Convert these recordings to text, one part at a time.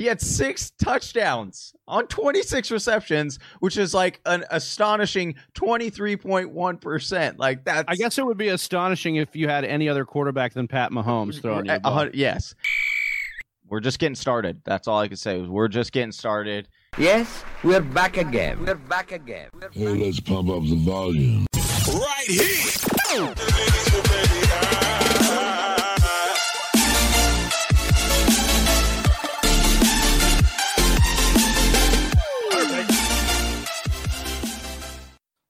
He had six touchdowns on 26 receptions, which is like an astonishing 23.1%. Like that. I guess it would be astonishing if you had any other quarterback than Pat Mahomes mm-hmm. throwing you. a the yes. We're just getting started. That's all I can say. We're just getting started. Yes, we're back again. We're back again. Hey, let's pump up the volume. right here.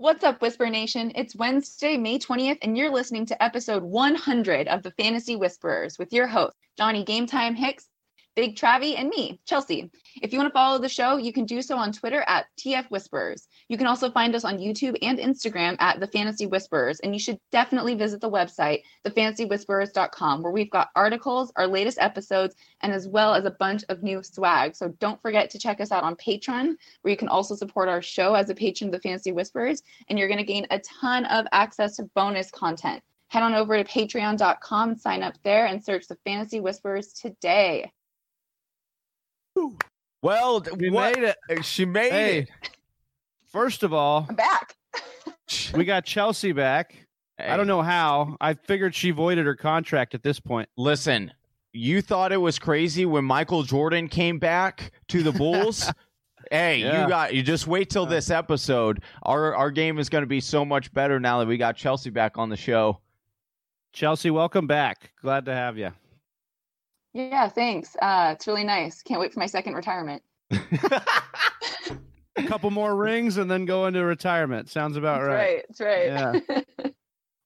What's up, Whisper Nation? It's Wednesday, May 20th, and you're listening to episode 100 of the Fantasy Whisperers with your host, Johnny Game Time Hicks, Big Travie, and me, Chelsea. If you want to follow the show, you can do so on Twitter at TF Whisperers. You can also find us on YouTube and Instagram at The Fantasy Whisperers, and you should definitely visit the website, thefantasywhisperers.com, where we've got articles, our latest episodes, and as well as a bunch of new swag. So don't forget to check us out on Patreon, where you can also support our show as a patron of The Fantasy Whisperers, and you're going to gain a ton of access to bonus content. Head on over to patreon.com, sign up there, and search The Fantasy Whisperers today. Well, We what? made it. She made Hey, it. first of all, I'm back. we got Chelsea back. I don't know how. I figured she voided her contract at this point. Listen, you thought it was crazy when Michael Jordan came back to the Bulls. hey, Yeah. you got you just wait till this episode. Our our game is going to be so much better now that we got Chelsea back on the show. Chelsea, welcome back. Glad to have you. Yeah, thanks. Uh, it's really nice. Can't wait for my second retirement. A couple more rings and then go into retirement. Sounds about That's right. right. That's right.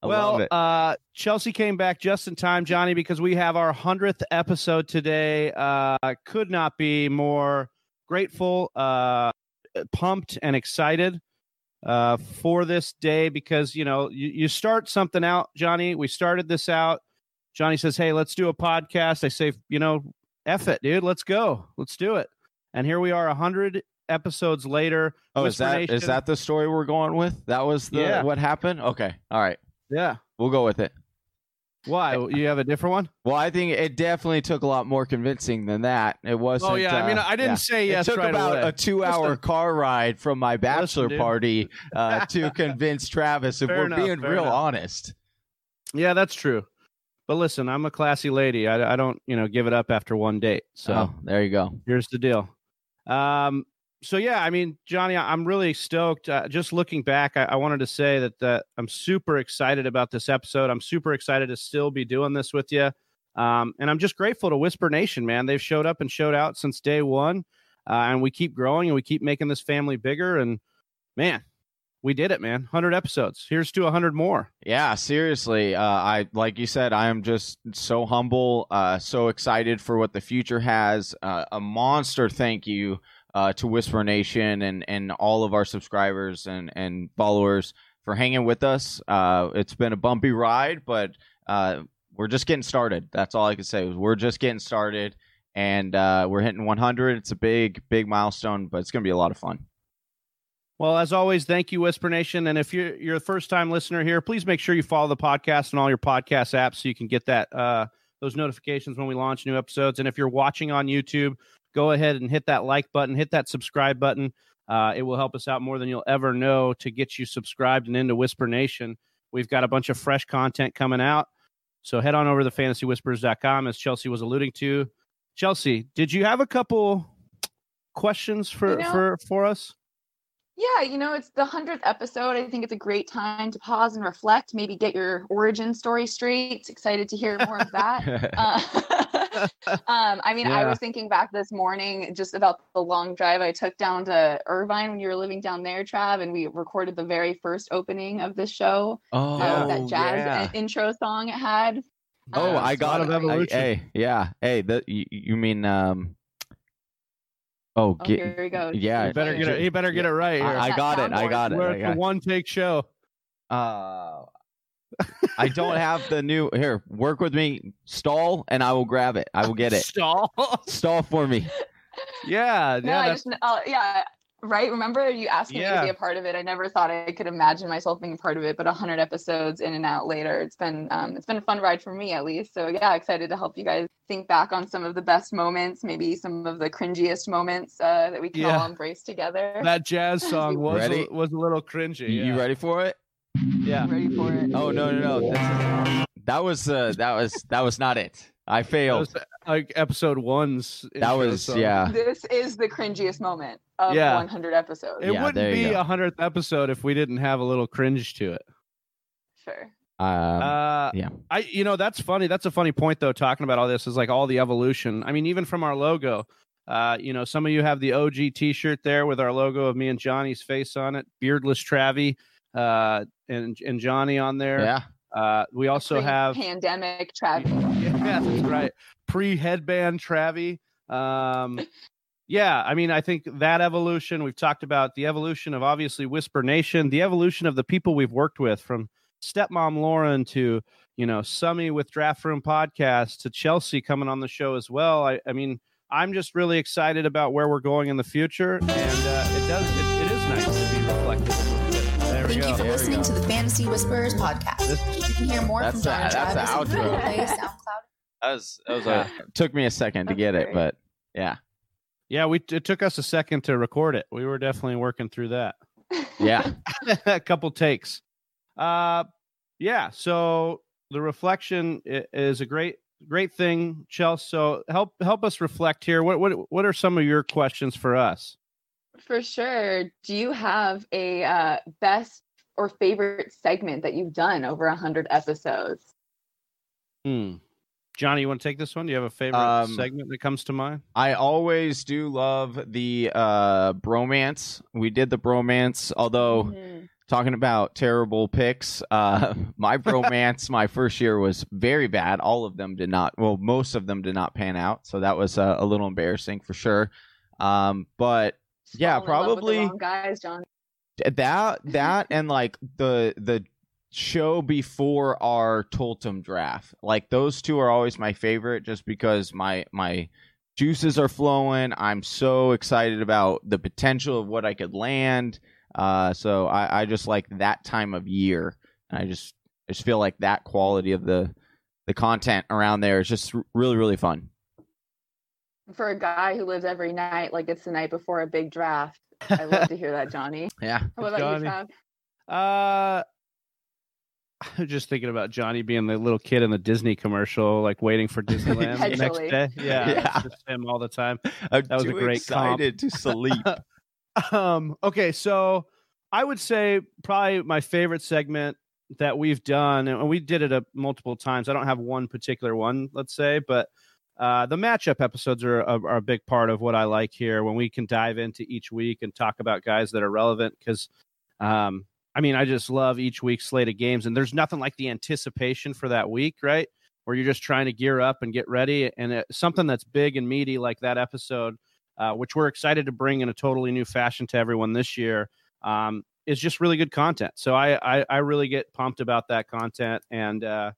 I well, uh, Chelsea came back just in time, Johnny, because we have our hundredth episode today. Uh, could not be more grateful, uh, pumped, and excited uh, for this day because you know you, you start something out, Johnny. We started this out. Johnny says, "Hey, let's do a podcast." I say, "You know, F it, dude. Let's go. Let's do it." And here we are, a hundred episodes later. oh, is that is that the story we're going with? That was the Yeah. what happened? Okay. All right. Yeah. We'll go with it. Why? You have a different one? Well, I think it definitely took a lot more convincing than that. It wasn't. Oh yeah, I mean, uh, I didn't yeah. say yes it took right about away. a two-hour Listen. car ride from my bachelor dude. party uh, to convince Travis. If Fair we're enough, being real enough. honest, Yeah, that's true. But listen, I'm a classy lady. I, I don't, you know, give it up after one date. So so there you go. here's the deal. Um, so yeah, I mean, Johnny, I'm really stoked. Uh, just looking back, I, I wanted to say that uh, I'm super excited about this episode. I'm super excited to still be doing this with you. Um, and I'm just grateful to Whisper Nation, man. They've showed up and showed out since day one, uh, and we keep growing and we keep making this family bigger. And man, we did it, man. 100 episodes. Here's to 100 more. Yeah, seriously. Uh, I like you said, I am just so humble, uh, so excited for what the future has. Uh, a monster thank you uh, to Whisper Nation and and all of our subscribers and and followers for hanging with us. Uh, it's been a bumpy ride, but uh, we're just getting started. That's all I can say. We're just getting started, and we're hitting 100. It's a big big milestone, but it's gonna be a lot of fun. Well, as always, thank you, Whisper Nation. And if you're you're a first time listener here, please make sure you follow the podcast and all your podcast apps so you can get that uh, those notifications when we launch new episodes. And if you're watching on YouTube, go ahead and hit that like button, hit that subscribe button. Uh, it will help us out more than you'll ever know to get you subscribed and into Whisper Nation. We've got a bunch of fresh content coming out. So head on over to fantasywhispers.com as Chelsea was alluding to. Chelsea, did you have a couple questions for You know- for for us? Yeah, you know, it's the hundredth episode. I think it's a great time to pause and reflect, maybe get your origin story straight. Excited to hear more of that. Uh, um, I mean, I was thinking back this morning just about the long drive I took down to Irvine when you were living down there, Trav, and we recorded the very first opening of the show. oh, uh, that jazz yeah. in- intro song it had. Oh, Um, I it's got a lot it. evolution. I- hey, yeah. Hey, the, you, you mean um Oh, Oh, get, here we go. yeah, He better get it. He better get it right here. I, I got it. I got it. We're I at got the one take show. Uh, I don't have the new here. Work with me. Stall, and I will grab it. I will get it. Stall. Stall for me. yeah, No, yeah. I just uh, yeah. Right? Remember you asked me to be a part of it. I never thought I could imagine myself being a part of it, but hundred episodes in and out later, it's been um, it's been a fun ride for me at least. So yeah, excited to help you guys think back on some of the best moments, maybe some of the cringiest moments uh, that we can Yeah. all embrace together. That jazz song was a, was a little cringy. You, you ready for it? Yeah. I'm ready for it. Oh no no no! This is, that was uh, that was that was not it. I That failed. was like episode one's. That intro was song. yeah. This is the cringiest moment of Yeah. 100 episodes. It Yeah, wouldn't be a hundredth episode if we didn't have a little cringe to it. Sure. Um, uh, yeah. I you know that's funny. That's a funny point though. Talking about all this is like all the evolution. I mean, even from our logo. Uh, you know, some of you have the OG T-shirt there with our logo of me and Johnny's face on it, beardless Travie, uh, and and Johnny on there. yeah. Uh, we also have pandemic Travis. yeah, that's right. Pre headband Travie. Um, yeah, I mean, I think that evolution we've talked about the evolution of obviously Whisper Nation, the evolution of the people we've worked with from stepmom Lauren to you know Summy with Draft Room Podcast to Chelsea coming on the show as well. I, I mean, I'm just really excited about where we're going in the future, and uh, it does it, it is nice to be reflected. Thank go. you for There listening to the Fantasy Whisperers podcast. This- you can hear more That's from a- John and that's a Travis on outro. Google Play, SoundCloud. That was that was Yeah. a took me a second to That's get it, but yeah, Yeah, we it took us a second to record it. We were definitely working through that. yeah. a couple takes. Uh, yeah. So the reflection is a great, great thing, Chelsea. So help help us reflect here. What what what are some of your questions for us? For sure. Do you have a uh, best or favorite segment that you've done over 100 episodes? Hmm. Johnny, you want to take this one? Do you have a favorite Um, segment that comes to mind? I always do love the uh bromance. We did the bromance, although Mhm. talking about terrible picks, uh my bromance my first year was very bad. All of them did not well, most of them did not pan out. So that was uh, a little embarrassing for sure. Um but Just Yeah, falling in love with the probably- guys, John. that that and like the the show before our Toltem draft. Like those two are always my favorite just because my my juices are flowing. I'm so excited about the potential of what I could land. Uh so I, I just like that time of year. I just I just feel like that quality of the the content around there is just really really fun. For a guy who lives every night like it's the night before a big draft, I love to hear that, Johnny. Yeah. How about Johnny. you, Trav? Uh, I'm just thinking about Johnny being the little kid in the Disney commercial, like waiting for Disneyland the next day. Yeah, Yeah. just him all the time. I'm That was a too great comp. excited to sleep. um okay so i would say probably my favorite segment that we've done and we did it a, multiple times i don't have one particular one let's say but uh the matchup episodes are, a- are a big part of what i like here when we can dive into each week and talk about guys that are relevant because um i mean i just love each week's slate of games and there's nothing like the anticipation for that week right where you're just trying to gear up and get ready and it, something that's big and meaty like that episode uh, which we're excited to bring in a totally new fashion to everyone this year, um, is just really good content. So I, I I really get pumped about that content, and uh,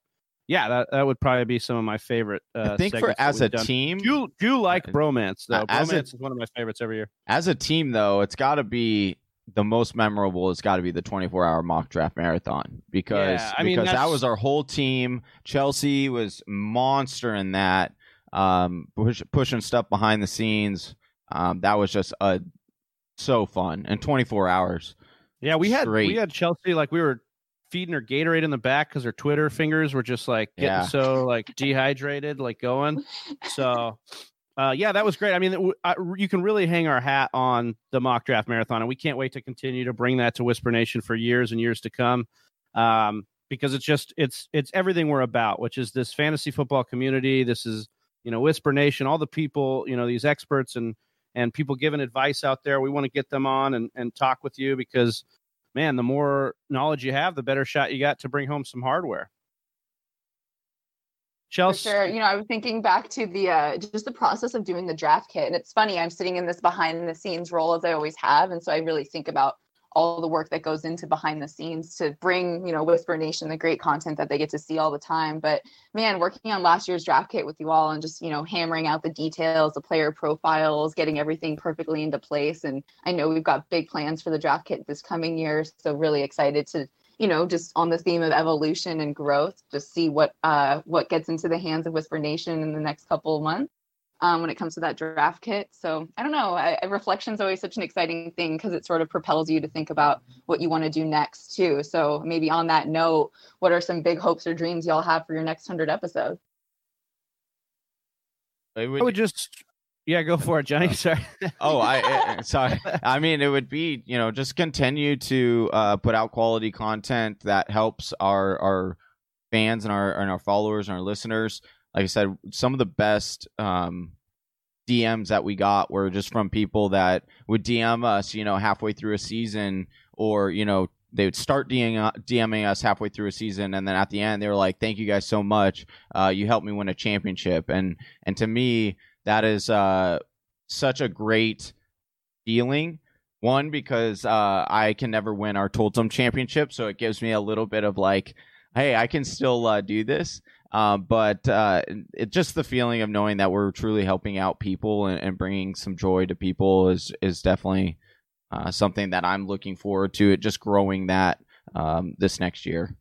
yeah, that, that would probably be some of my favorite. Uh, I think for as a done. team, do you, do you like Uh, bromance though? uh, as a- Bromance is one of my favorites every year. as a team though it's got to be the most memorable it's got to be the 24 hour mock draft marathon because Yeah, I mean, because that was our whole team chelsea was monster in that um push, pushing stuff behind the scenes um that was just a so fun and 24 hours Yeah, we had we had Chelsea like we were feeding her Gatorade in the back because her Twitter fingers were just like getting Yeah. so like dehydrated, like going. So, uh, yeah, that was great. I mean, w- I, you can really hang our hat on the mock draft marathon, and we can't wait to continue to bring that to Whisper Nation for years and years to come. Um, because it's just it's it's everything we're about, which is this fantasy football community. This is you know Whisper Nation, all the people, you know, these experts and and people giving advice out there. We want to get them on and and talk with you because man, the more knowledge you have, the better shot you got to bring home some hardware. For Chelsea, sure. You know, I was thinking back to the uh, just the process of doing the draft kit, and it's funny. I'm sitting in this behind the scenes role as I always have, and so I really think about all the work that goes into behind the scenes to bring, you know, Whisper Nation the great content that they get to see all the time. But man, working on last year's draft kit with you all and just, you know, hammering out the details, the player profiles, getting everything perfectly into place. And I know we've got big plans for the draft kit this coming year. So really excited to you know, just on the theme of evolution and growth, just see what uh, what gets into the hands of Whisper Nation in the next couple of months um, when it comes to that draft kit. So I don't know. I, reflection is always such an exciting thing because it sort of propels you to think about what you want to do next too. So maybe on that note, what are some big hopes or dreams y'all have for your next hundred episodes? I would just yeah, go for it, Johnny. Sorry. oh, I eh, sorry. I mean, it would be you know just continue to uh, put out quality content that helps our our fans and our and our followers and our listeners. Like I said, some of the best um, DMs that we got were just from people that would DM us, you know, halfway through a season, or you know, they would start DMing, us halfway through a season, and then at the end they were like, "Thank you guys so much. Uh, you helped me win a championship." And and to me, that is uh, such a great feeling. One because uh, I can never win our Toldum championship, so it gives me a little bit of like, hey, I can still uh, do this. Uh, but uh, it just the feeling of knowing that we're truly helping out people and, and bringing some joy to people is is definitely uh, something that I'm looking forward to. It just growing that um, this next year.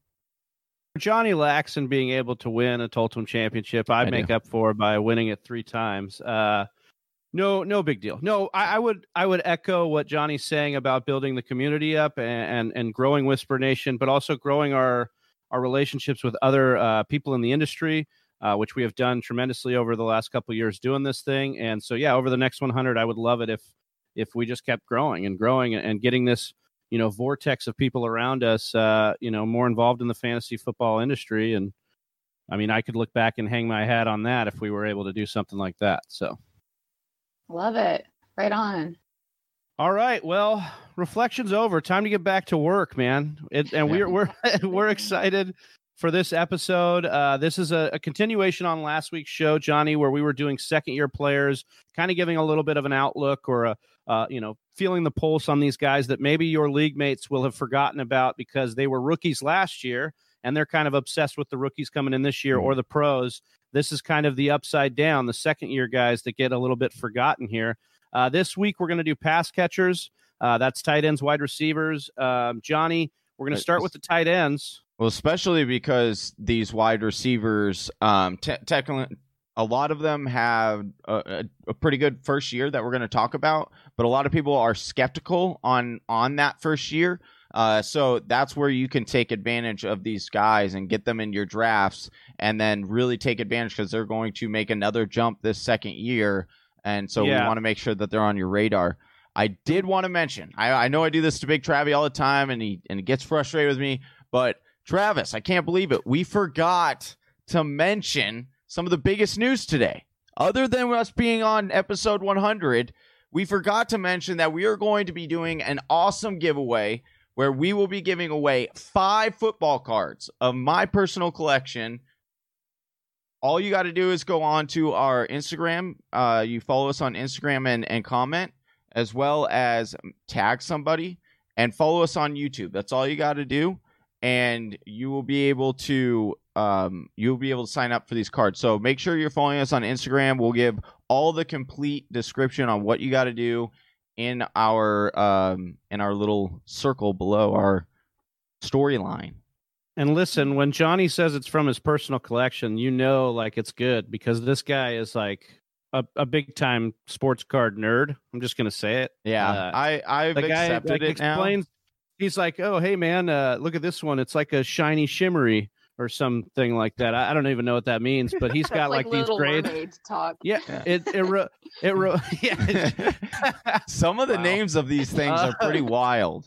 Johnny Laxon being able to win a Tultum championship, I, I make do. up for by winning it three times. Uh, no, no big deal. No, I, I, would I would echo what Johnny's saying about building the community up and, and, and growing Whisper Nation, but also growing our our relationships with other uh, people in the industry, uh, which we have done tremendously over the last couple years doing this thing. And so, yeah, over the next 100, I would love it if if we just kept growing and growing and getting this you know vortex of people around us uh you know more involved in the fantasy football industry. And i mean i could look back and hang my hat on that if we were able to do something like that so. Love it. Right on. All right. Well reflections over time to get back to work man it, and we're we're we're excited for this episode. Uh, this is a, a, continuation on last week's show, Johnny, where we were doing second year players, kind of giving a little bit of an outlook or a, uh, you know, feeling the pulse on these guys that maybe your league mates will have forgotten about because they were rookies last year and they're kind of obsessed with the rookies coming in this year mm-hmm. or the pros. This is kind of the upside down, the second year guys that get a little bit forgotten here. Uh, this week, we're going to do pass catchers. Uh, that's tight ends, wide receivers. Um, Johnny, we're going to start with the tight ends. Well, especially because these wide receivers, um, te- technically, a lot of them have a, a, pretty good first year that we're going to talk about, but a lot of people are skeptical on on that first year. Uh, so that's where you can take advantage of these guys and get them in your drafts, and then really take advantage because they're going to make another jump this second year, and so yeah. we want to make sure that they're on your radar. I did want to mention, I, I know I do this to Big Travie all the time, and he and he gets frustrated with me, but Travis, I can't believe it. We forgot to mention some of the biggest news today. Other than us being on episode 100, we forgot to mention that we are going to be doing an awesome giveaway where we will be giving away five football cards of my personal collection. All you got to do is go on to our Instagram. Uh, you follow us on Instagram and, and comment, as well as tag somebody and follow us on YouTube. That's all you got to do and you will be able to um, you'll be able to sign up for these cards. So make sure you're following us on Instagram. We'll give all the complete description on what you got to do in our um, in our little circle below our storyline. And listen, when Johnny says it's from his personal collection, you know, like it's good because this guy is like a, a big time sports card nerd. I'm just gonna say it. Yeah, uh, I I've the guy, accepted like, it explains, now he's like, "Oh, hey man, uh, look at this one. It's like a shiny shimmery." Or something like that. I, I don't even know what that means, but he's got like, like, these grades. Talk. Yeah, it it ro- it ro- yeah. Some of the wow. names of these things are pretty wild.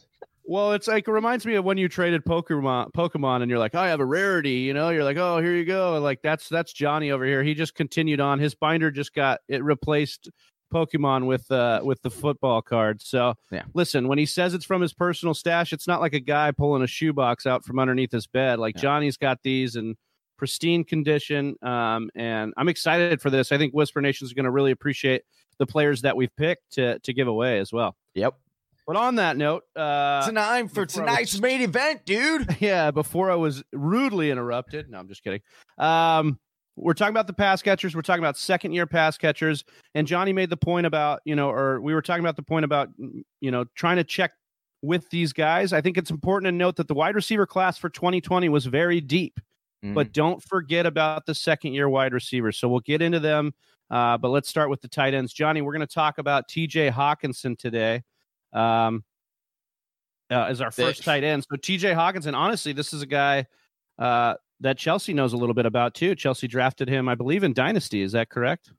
Well, it's like it reminds me of when you traded Pokemon, Pokemon, and you're like, oh, I have a rarity, you know. You're like, oh, here you go. Like that's that's Johnny over here. He just continued on. His binder just got it replaced Pokemon with uh with the football card. So yeah. listen, when he says it's from his personal stash, it's not like a guy pulling a shoebox out from underneath his bed. Like yeah. Johnny's got these in pristine condition. Um, and I'm excited for this. I think Whisper Nation is going to really appreciate the players that we've picked to to give away as well. Yep. But on that note, uh, Time for tonight's was- main event, dude. yeah, before I was rudely interrupted. No, I'm just kidding. Um, we're talking about the pass catchers. We're talking about second year pass catchers. And Johnny made the point about, you know, or we were talking about the point about, mm, you know, trying to check with these guys. I think it's important to note that the wide receiver class for 2020 was very deep, Mm-hmm. but don't forget about the second year wide receivers. So we'll get into them. Uh, but let's start with the tight ends. Johnny, we're going to talk about TJ Hockenson today. Um, uh, as our first tight end. So TJ Hockenson, honestly, this is a guy uh, that Chelsea knows a little bit about too. Chelsea drafted him, I believe, in Dynasty. Is that correct?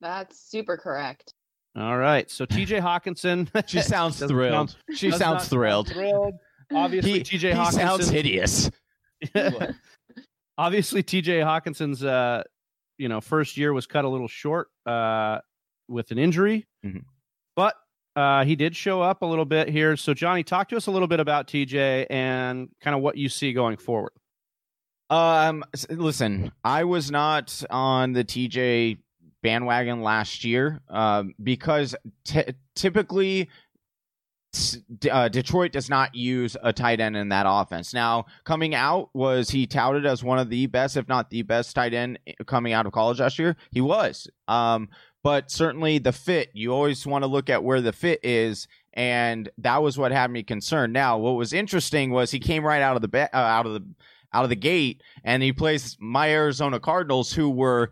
That's super correct. All right. So TJ Hockenson. she sounds thrilled. sound- she sounds thrilled. thrilled. Obviously, He, TJ he Hockenson. sounds hideous. Obviously, TJ Hockenson's uh, you know first year was cut a little short uh, with an injury, Mhm. Uh, he did show up a little bit here. So Johnny, talk to us a little bit about TJ and kind of what you see going forward. Um, listen, I was not on the TJ bandwagon last year, um, because t- typically uh, Detroit does not use a tight end in that offense. Now, coming out, was he touted as one of the best, if not the best tight end coming out of college last year? He was. Um, but certainly the fit, you always want to look at where the fit is. And that was what had me concerned. Now, what was interesting was he came right out of the ba- uh, out of the out of the gate, and he plays my Arizona Cardinals, who were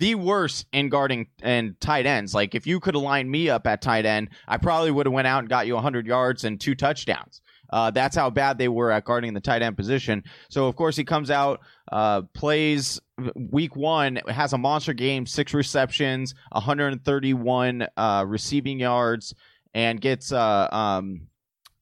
the worst in guarding and tight ends. Like if you could have lined me up at tight end, I probably would have went out and got you 100 yards and two touchdowns. Uh, that's how bad they were at guarding the tight end position. So of course he comes out, uh, plays week one, has a monster game, six receptions, 131 uh, receiving yards, and gets uh, um,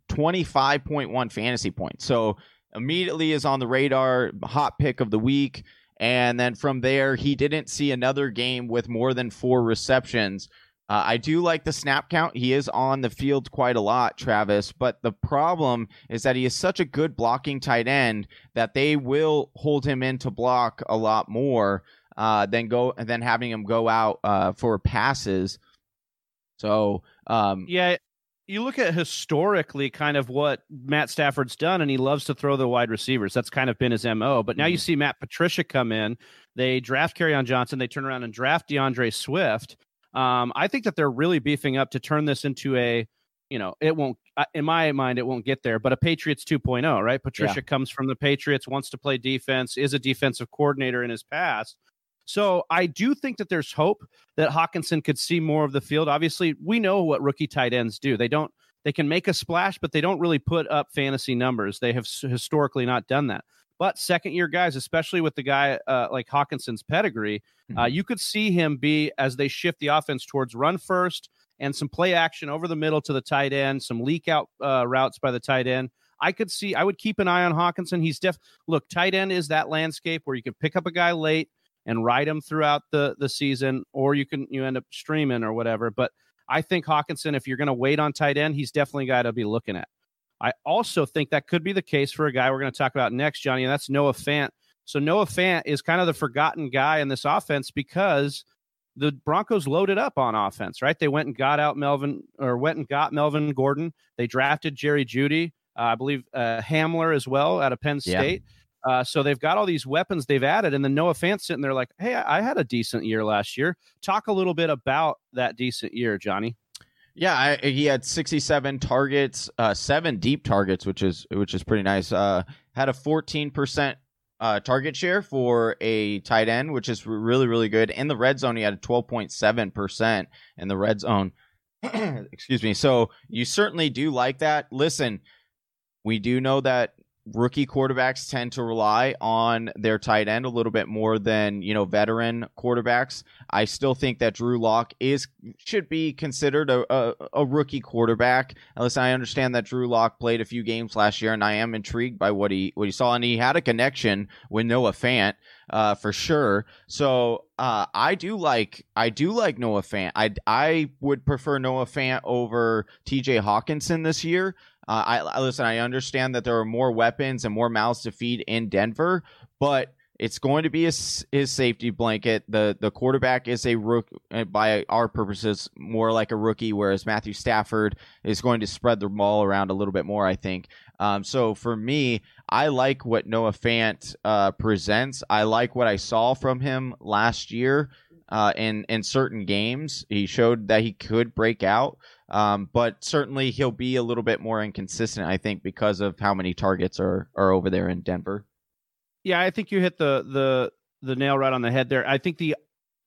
25.1 fantasy points. So immediately is on the radar, hot pick of the week. And then from there, he didn't see another game with more than four receptions. Uh, I do like the snap count. He is on the field quite a lot, Travis. But the problem is that he is such a good blocking tight end that they will hold him in to block a lot more uh, than go than having him go out uh, for passes. So um, Yeah, you look at historically kind of what Matt Stafford's done, and he loves to throw the wide receivers. That's kind of been his MO. But now you see Matt Patricia come in. They draft Kerryon Johnson. They turn around and draft D'Andre Swift. Um, I think that they're really beefing up to turn this into a, you know, it won't, in my mind, it won't get there, but a Patriots 2.0, right? Patricia comes from the Patriots, wants to play defense, is a defensive coordinator in his past. So I do think that there's hope that Hockenson could see more of the field. Obviously, we know what rookie tight ends do. They don't they can make a splash, but they don't really put up fantasy numbers. They have historically not done that. But second year guys, especially with the guy uh, like Hockenson's pedigree, uh, you could see him be as they shift the offense towards run first and some play action over the middle to the tight end, some leak out uh, routes by the tight end. I could see, I would keep an eye on Hockenson. He's def look, tight end is that landscape where you can pick up a guy late and ride him throughout the the season, or you can you end up streaming or whatever. But I think Hockenson, if you're going to wait on tight end, he's definitely a guy to be looking at. I also think that could be the case for a guy we're going to talk about next, Johnny, and that's Noah Fant. So Noah Fant is kind of the forgotten guy in this offense because the Broncos loaded up on offense, right? They went and got out Melvin or went and got Melvin Gordon. They drafted Jerry Jeudy, uh, I believe uh, Hamler as well out of Penn Yeah. Uh, so they've got all these weapons they've added, and then Noah Fant sitting there like, "Hey, I, I had a decent year last year." Talk a little bit about that decent year, Johnny. Yeah, I, he had 67 targets, uh, seven deep targets, which is which is pretty nice. Uh, had a 14 percent uh, target share for a tight end, which is really really good. In the red zone, he had a 12.7 percent in the red zone. Excuse me. So you certainly do like that. Listen, we do know that rookie quarterbacks tend to rely on their tight end a little bit more than you know veteran quarterbacks. I still think that Drew Lock is should be considered a, a, a rookie quarterback. Unless I understand that Drew Lock played a few games last year, and I am intrigued by what he what he saw, and he had a connection with Noah Fant uh, for sure. So uh, I do like I do like Noah Fant. I I would prefer Noah Fant over T.J. Hockenson this year. Uh, I, listen. I understand that there are more weapons and more mouths to feed in Denver, but it's going to be his, his safety blanket. The the quarterback is a rook uh, by our purposes more like a rookie, whereas Matthew Stafford is going to spread the ball around a little bit more. I think. Um, so for me, I like what Noah Fant uh, presents. I like what I saw from him last year uh, in in certain games. He showed that he could break out, um, but certainly he'll be a little bit more inconsistent. I think because of how many targets are are over there in Denver. Yeah, I think you hit the the the nail right on the head there. I think the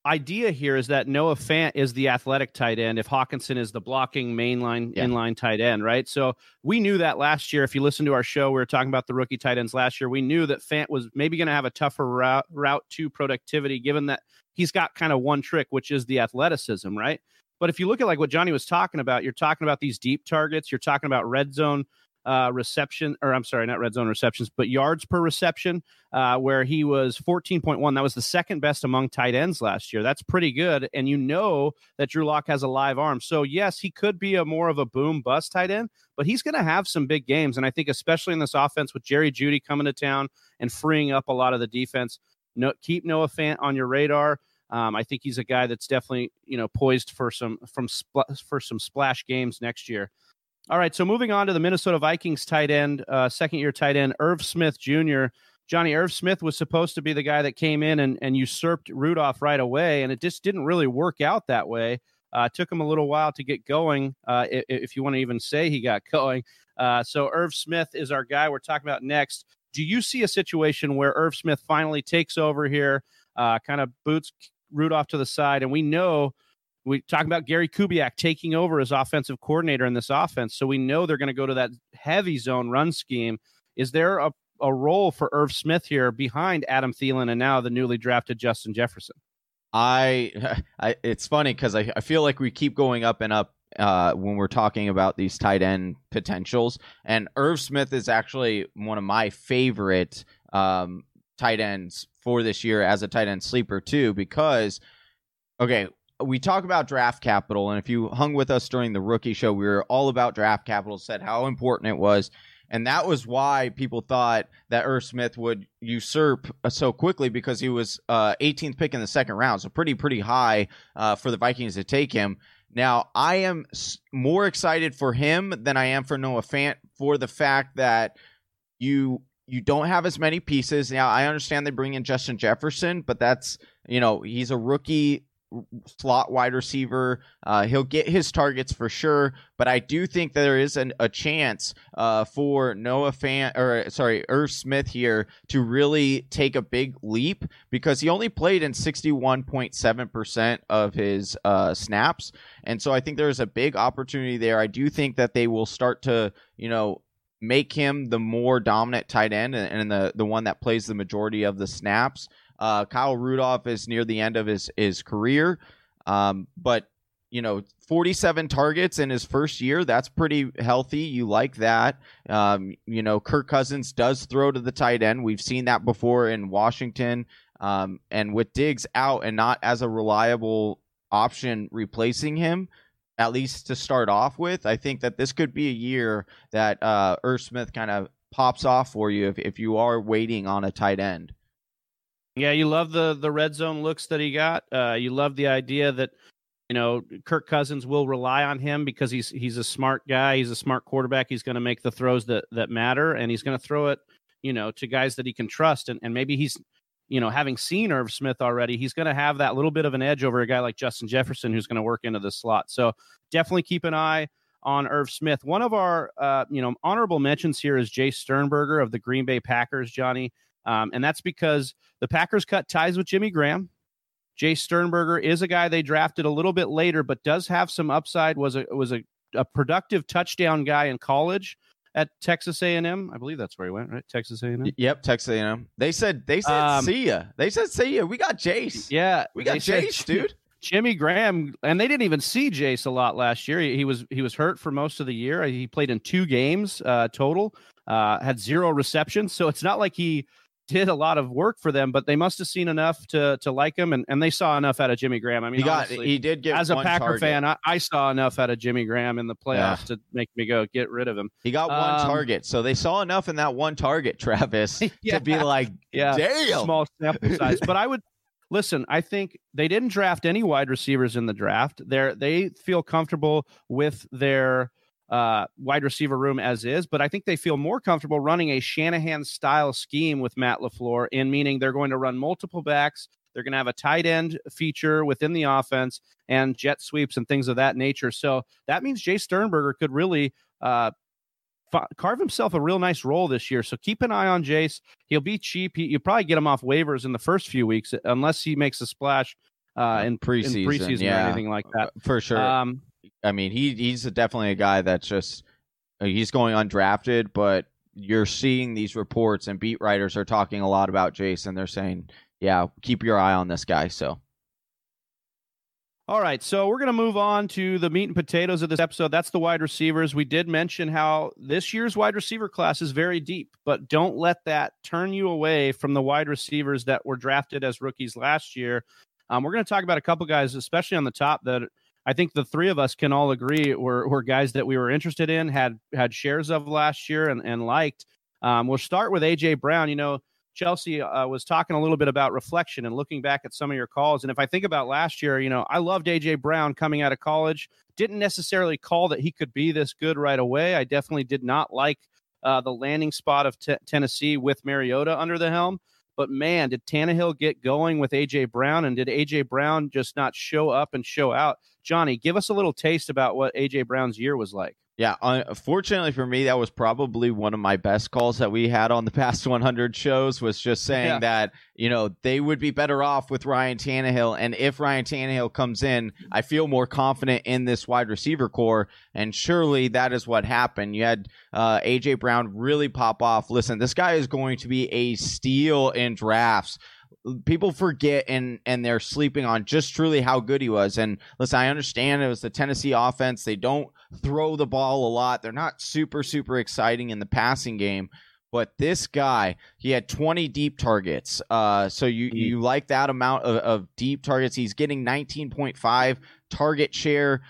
idea here is that Noah Fant is the athletic tight end if Hockenson is the blocking mainline Yeah. inline tight end, right? So we knew that last year. If you listen to our show, we were talking about the rookie tight ends last year. We knew that Fant was maybe going to have a tougher route route to productivity, given that he's got kind of one trick, which is the athleticism, right? But if you look at like what Johnny was talking about, you're talking about these deep targets. You're talking about red zone uh, reception, or I'm sorry, not red zone receptions, but yards per reception, uh, where he was 14.1. That was the second best among tight ends last year. That's pretty good. And you know that Drew Lock has a live arm. So, yes, he could be a more of a boom bust tight end, but he's going to have some big games. And I think, especially in this offense with Jerry Jeudy coming to town and freeing up a lot of the defense, no, keep Noah Fant on your radar. Um, I think he's a guy that's definitely you know poised for some from spl- for some splash games next year. All right, so moving on to the Minnesota Vikings tight end, uh, second year tight end Irv Smith Jr. Johnny Irv Smith was supposed to be the guy that came in and, and usurped Rudolph right away, and it just didn't really work out that way. Uh, took him a little while to get going, uh, if, if you want to even say he got going. Uh, so Irv Smith is our guy we're talking about next. Do you see a situation where Irv Smith finally takes over here, uh, kind of boots Rudolph to the side, and we know we talk about Gary Kubiak taking over as offensive coordinator in this offense, so we know they're going to go to that heavy zone run scheme. Is there a, a role for Irv Smith here behind Adam Thielen and now the newly drafted Justin Jefferson? I, I it's funny because I, I feel like we keep going up and up uh, when we're talking about these tight end potentials, and Irv Smith is actually one of my favorite um, tight ends for this year as a tight end sleeper too, because okay. We talk about draft capital, and if you hung with us during the rookie show, we were all about draft capital, said how important it was. And that was why people thought that Irv Smith would usurp uh, so quickly because he was uh, 18th pick in the second round, so pretty pretty high uh, for the Vikings to take him. Now I am more excited for him than I am for Noah Fant for the fact that you you don't have as many pieces. Now I understand they bring in Justin Jefferson, but that's you know he's a rookie slot wide receiver. Uh, he'll get his targets for sure, but I do think there is an, a chance uh, for Noah Fant or sorry, Irv Smith here to really take a big leap because he only played in 61.7% of his uh, snaps. And so I think there's a big opportunity there. I do think that they will start to, you know, make him the more dominant tight end and, and the, the one that plays the majority of the snaps. Uh, Kyle Rudolph is near the end of his, his career. Um, but you know, 47 targets in his first year. That's pretty healthy. You like that. Um, you know, Kirk Cousins does throw to the tight end. We've seen that before in Washington. Um, and with Diggs out and not as a reliable option replacing him, at least to start off with, I think that this could be a year that uh, Irv Smith kind of pops off for you if, if you are waiting on a tight end. Yeah, you love the the red zone looks that he got. Uh, you love the idea that you know Kirk Cousins will rely on him because he's he's a smart guy. He's a smart quarterback. He's going to make the throws that that matter, and he's going to throw it, you know, to guys that he can trust. And and maybe he's, you know, having seen Irv Smith already, he's going to have that little bit of an edge over a guy like Justin Jefferson, who's going to work into the slot. So definitely keep an eye on Irv Smith. One of our, uh, you know, honorable mentions here is Jace Sternberger of the Green Bay Packers, Johnny. Um, and that's because the Packers cut ties with Jimmy Graham. Jace Sternberger is a guy they drafted a little bit later, but does have some upside. was a was a, a productive touchdown guy in college at Texas A&M. I believe that's where he went, right? Texas A&M. Yep, Texas A&M. They said they said Um, see ya. They said see ya. We got Jace. Yeah, we got they said Jace, dude. Jimmy Graham, and they didn't even see Jace a lot last year. He, he was he was hurt for most of the year. He played in two games uh, total, uh, had zero receptions. So it's not like he did a lot of work for them, but they must have seen enough to to like him, and, and they saw enough out of Jimmy Graham. I mean, he got he did get as a Packer target. fan, I, I saw enough out of Jimmy Graham in the playoffs to make me go get rid of him. He got one Um, target, so they saw enough in that one target, Travis, Yeah. to be like, Yeah, damn. small sample size. but I would listen. I think they didn't draft any wide receivers in the draft. They they feel comfortable with their uh, wide receiver room as is, but I think they feel more comfortable running a Shanahan style scheme with Matt LaFleur. In meaning they're going to run multiple backs. They're going to have a tight end feature within the offense and jet sweeps and things of that nature. So that means Jace Sternberger could really uh, carve himself a real nice role this year. So keep an eye on Jace. He'll be cheap. He, you probably get him off waivers in the first few weeks, unless he makes a splash uh, in, preseason, in preseason yeah, or anything like that. for sure. Um, I mean, he he's definitely a guy that's just uh, he's going undrafted, but you're seeing these reports and beat writers are talking a lot about Jason. They're saying, yeah, keep your eye on this guy. So All right, so we're going to move on to the meat and potatoes of this episode. That's the wide receivers. We did mention how this year's wide receiver class is very deep, but don't let that turn you away from the wide receivers that were drafted as rookies last year. Um, we're going to talk about a couple guys, especially on the top, that I think the three of us can all agree were, were guys that we were interested in, had had shares of last year, and, and liked. Um, we'll start with AJ Brown. You know, Chelsea uh, was talking a little bit about reflection and looking back at some of your calls. And if I think about last year, you know, I loved AJ Brown coming out of college. Didn't necessarily call that he could be this good right away. I definitely did not like uh, the landing spot of t- Tennessee with Mariota under the helm. But man, did Tannehill get going with AJ Brown, and did AJ Brown just not show up and show out? Johnny, give us a little taste about what AJ Brown's year was like. Yeah, unfortunately for me, that was probably one of my best calls that we had on the past 100 shows. Was just saying Yeah. that you know they would be better off with Ryan Tannehill, and if Ryan Tannehill comes in, I feel more confident in this wide receiver core, and surely that is what happened. You had uh, AJ Brown really pop off. Listen, this guy is going to be a steal in drafts people forget and and they're sleeping on just truly how good he was. And listen, I understand it was the Tennessee offense. They don't throw the ball a lot. They're not super super exciting in the passing game. But this guy, he had 20 deep targets. Uh, so you you like that amount of, of deep targets? He's getting 19.5 target share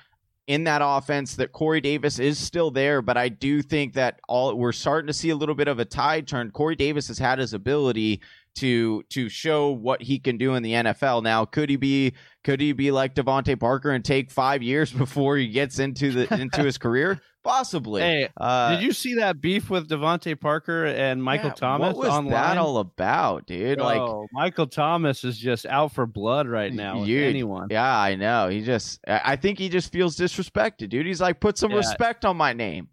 in that offense that Corey Davis is still there, but I do think that all we're starting to see a little bit of a tide turn. Corey Davis has had his ability to to show what he can do in the NFL. Now, could he be could he be like DeVante Parker and take five years before he gets into the into his career? Possibly. Hey, Uh, did you see that beef with DeVante Parker and Michael yeah, Thomas What was online? that all about, dude? Like oh, Michael Thomas is just out for blood right now. Dude, anyone? Yeah, I know. He just I I think he just feels disrespected, dude. He's like, put some Yeah. respect on my name.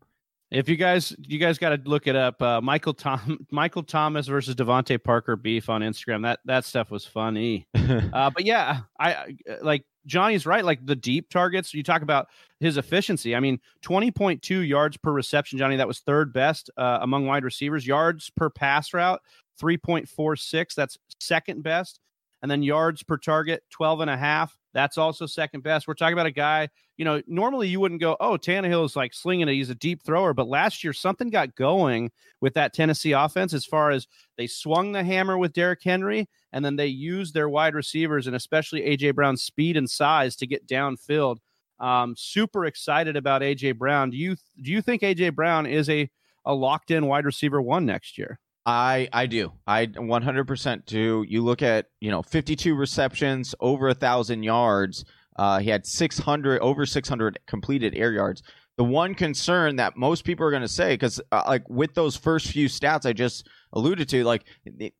If you guys, you guys got to look it up. Uh, Michael Tom, Michael Thomas versus DeVante Parker beef on Instagram. That that stuff was funny. Uh, but yeah, I I- like Johnny's right. Like the deep targets, you talk about his efficiency. I mean, twenty point two yards per reception, Johnny. That was third best uh, among wide receivers. Yards per pass route, three point four six. That's second best. And then yards per target, 12 and a half. That's also second best. We're talking about a guy, you know, normally you wouldn't go, oh, Tannehill is like slinging it. He's a deep thrower. But last year, something got going with that Tennessee offense as far as they swung the hammer with Derrick Henry and then they used their wide receivers and especially A.J. Brown's speed and size to get downfield. Um, super excited about A.J. Brown. Do you do you think A.J. Brown is a, a locked in wide receiver one next year? I I do. I 100% do. You look at, you know, 52 receptions, over a 1000 yards. Uh, he had 600 over 600 completed air yards. The one concern that most people are going to say cuz uh, like with those first few stats I just alluded to like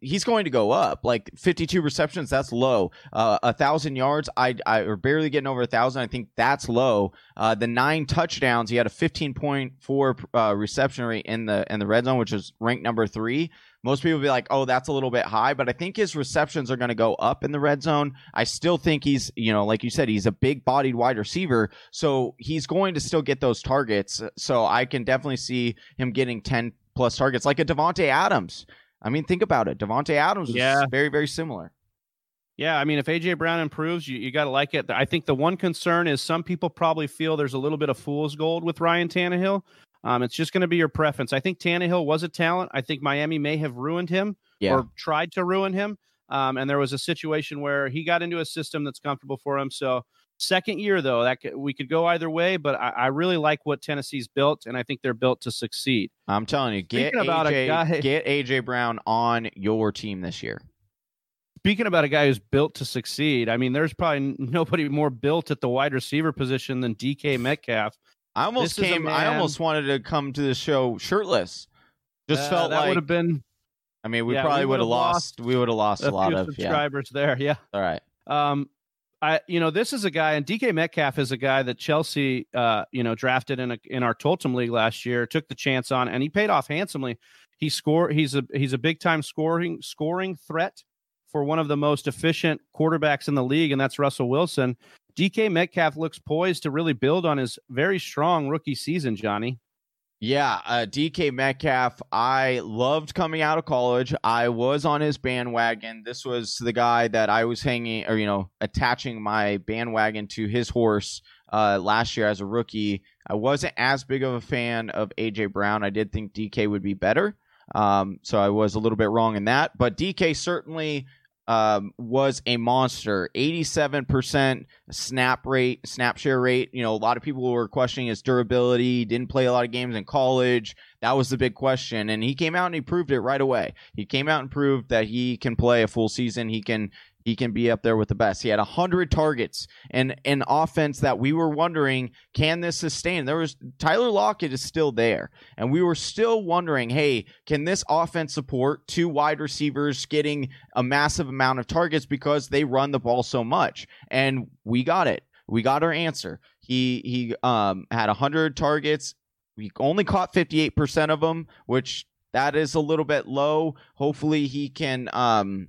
he's going to go up. Like 52 receptions that's low. Uh, a 1000 yards I I or barely getting over a 1000 I think that's low. Uh, the 9 touchdowns he had a 15.4 uh, reception rate in the in the red zone which is ranked number 3 most people be like, oh, that's a little bit high, but I think his receptions are going to go up in the red zone. I still think he's, you know, like you said, he's a big bodied wide receiver. So he's going to still get those targets. So I can definitely see him getting 10 plus targets like a Davante Adams. I mean, think about it. Davante Adams was Yeah. very, very similar. Yeah, I mean, if AJ Brown improves, you, you got to like it. I think the one concern is some people probably feel there's a little bit of fool's gold with Ryan Tannehill. Um, it's just going to be your preference. I think Tannehill was a talent. I think Miami may have ruined him Yeah. or tried to ruin him. Um, and there was a situation where he got into a system that's comfortable for him. So second year though, that could, we could go either way. But I, I really like what Tennessee's built, and I think they're built to succeed. I'm telling you, get Speaking about AJ, guy- get AJ Brown on your team this year. Speaking about a guy who's built to succeed, I mean, there's probably nobody more built at the wide receiver position than DK Metcalf. I almost This came. I almost wanted to come to the show shirtless. Just Uh, felt that like. would have been I mean, we yeah, probably would have lost, We would have lost a, a lot of. Yeah. subscribers there. Yeah. All right. Um, I you know this is a guy, and DK Metcalf is a guy that Chelsea, uh, you know, drafted in a in our Totem League last year, took the chance on, and he paid off handsomely. He score. He's a he's a big time scoring scoring threat for one of the most efficient quarterbacks in the league, and that's Russell Wilson. DK Metcalf looks poised to really build on his very strong rookie season, Johnny. Yeah, uh, DK Metcalf. I loved coming out of college. I was on his bandwagon. This was the guy that I was hanging, or you know, attaching my bandwagon to his horse uh, last year as a rookie. I wasn't as big of a fan of AJ Brown. I did think DK would be better, um, so I was a little bit wrong in that. But DK certainly um, was a monster. 87% snap rate, snap share rate. You know, a lot of people were questioning his durability. Didn't play a lot of games in college. That was the big question. And he came out and he proved it right away. He came out and proved that he can play a full season. He can he can be up there with the best. He had 100 targets and an offense that we were wondering, can this sustain? There was Tyler Lockett is still there. And we were still wondering, hey, can this offense support two wide receivers getting a massive amount of targets because they run the ball so much? And we got it. We got our answer. He he um had 100 targets. We only caught 58% of them, which that is a little bit low. Hopefully he can um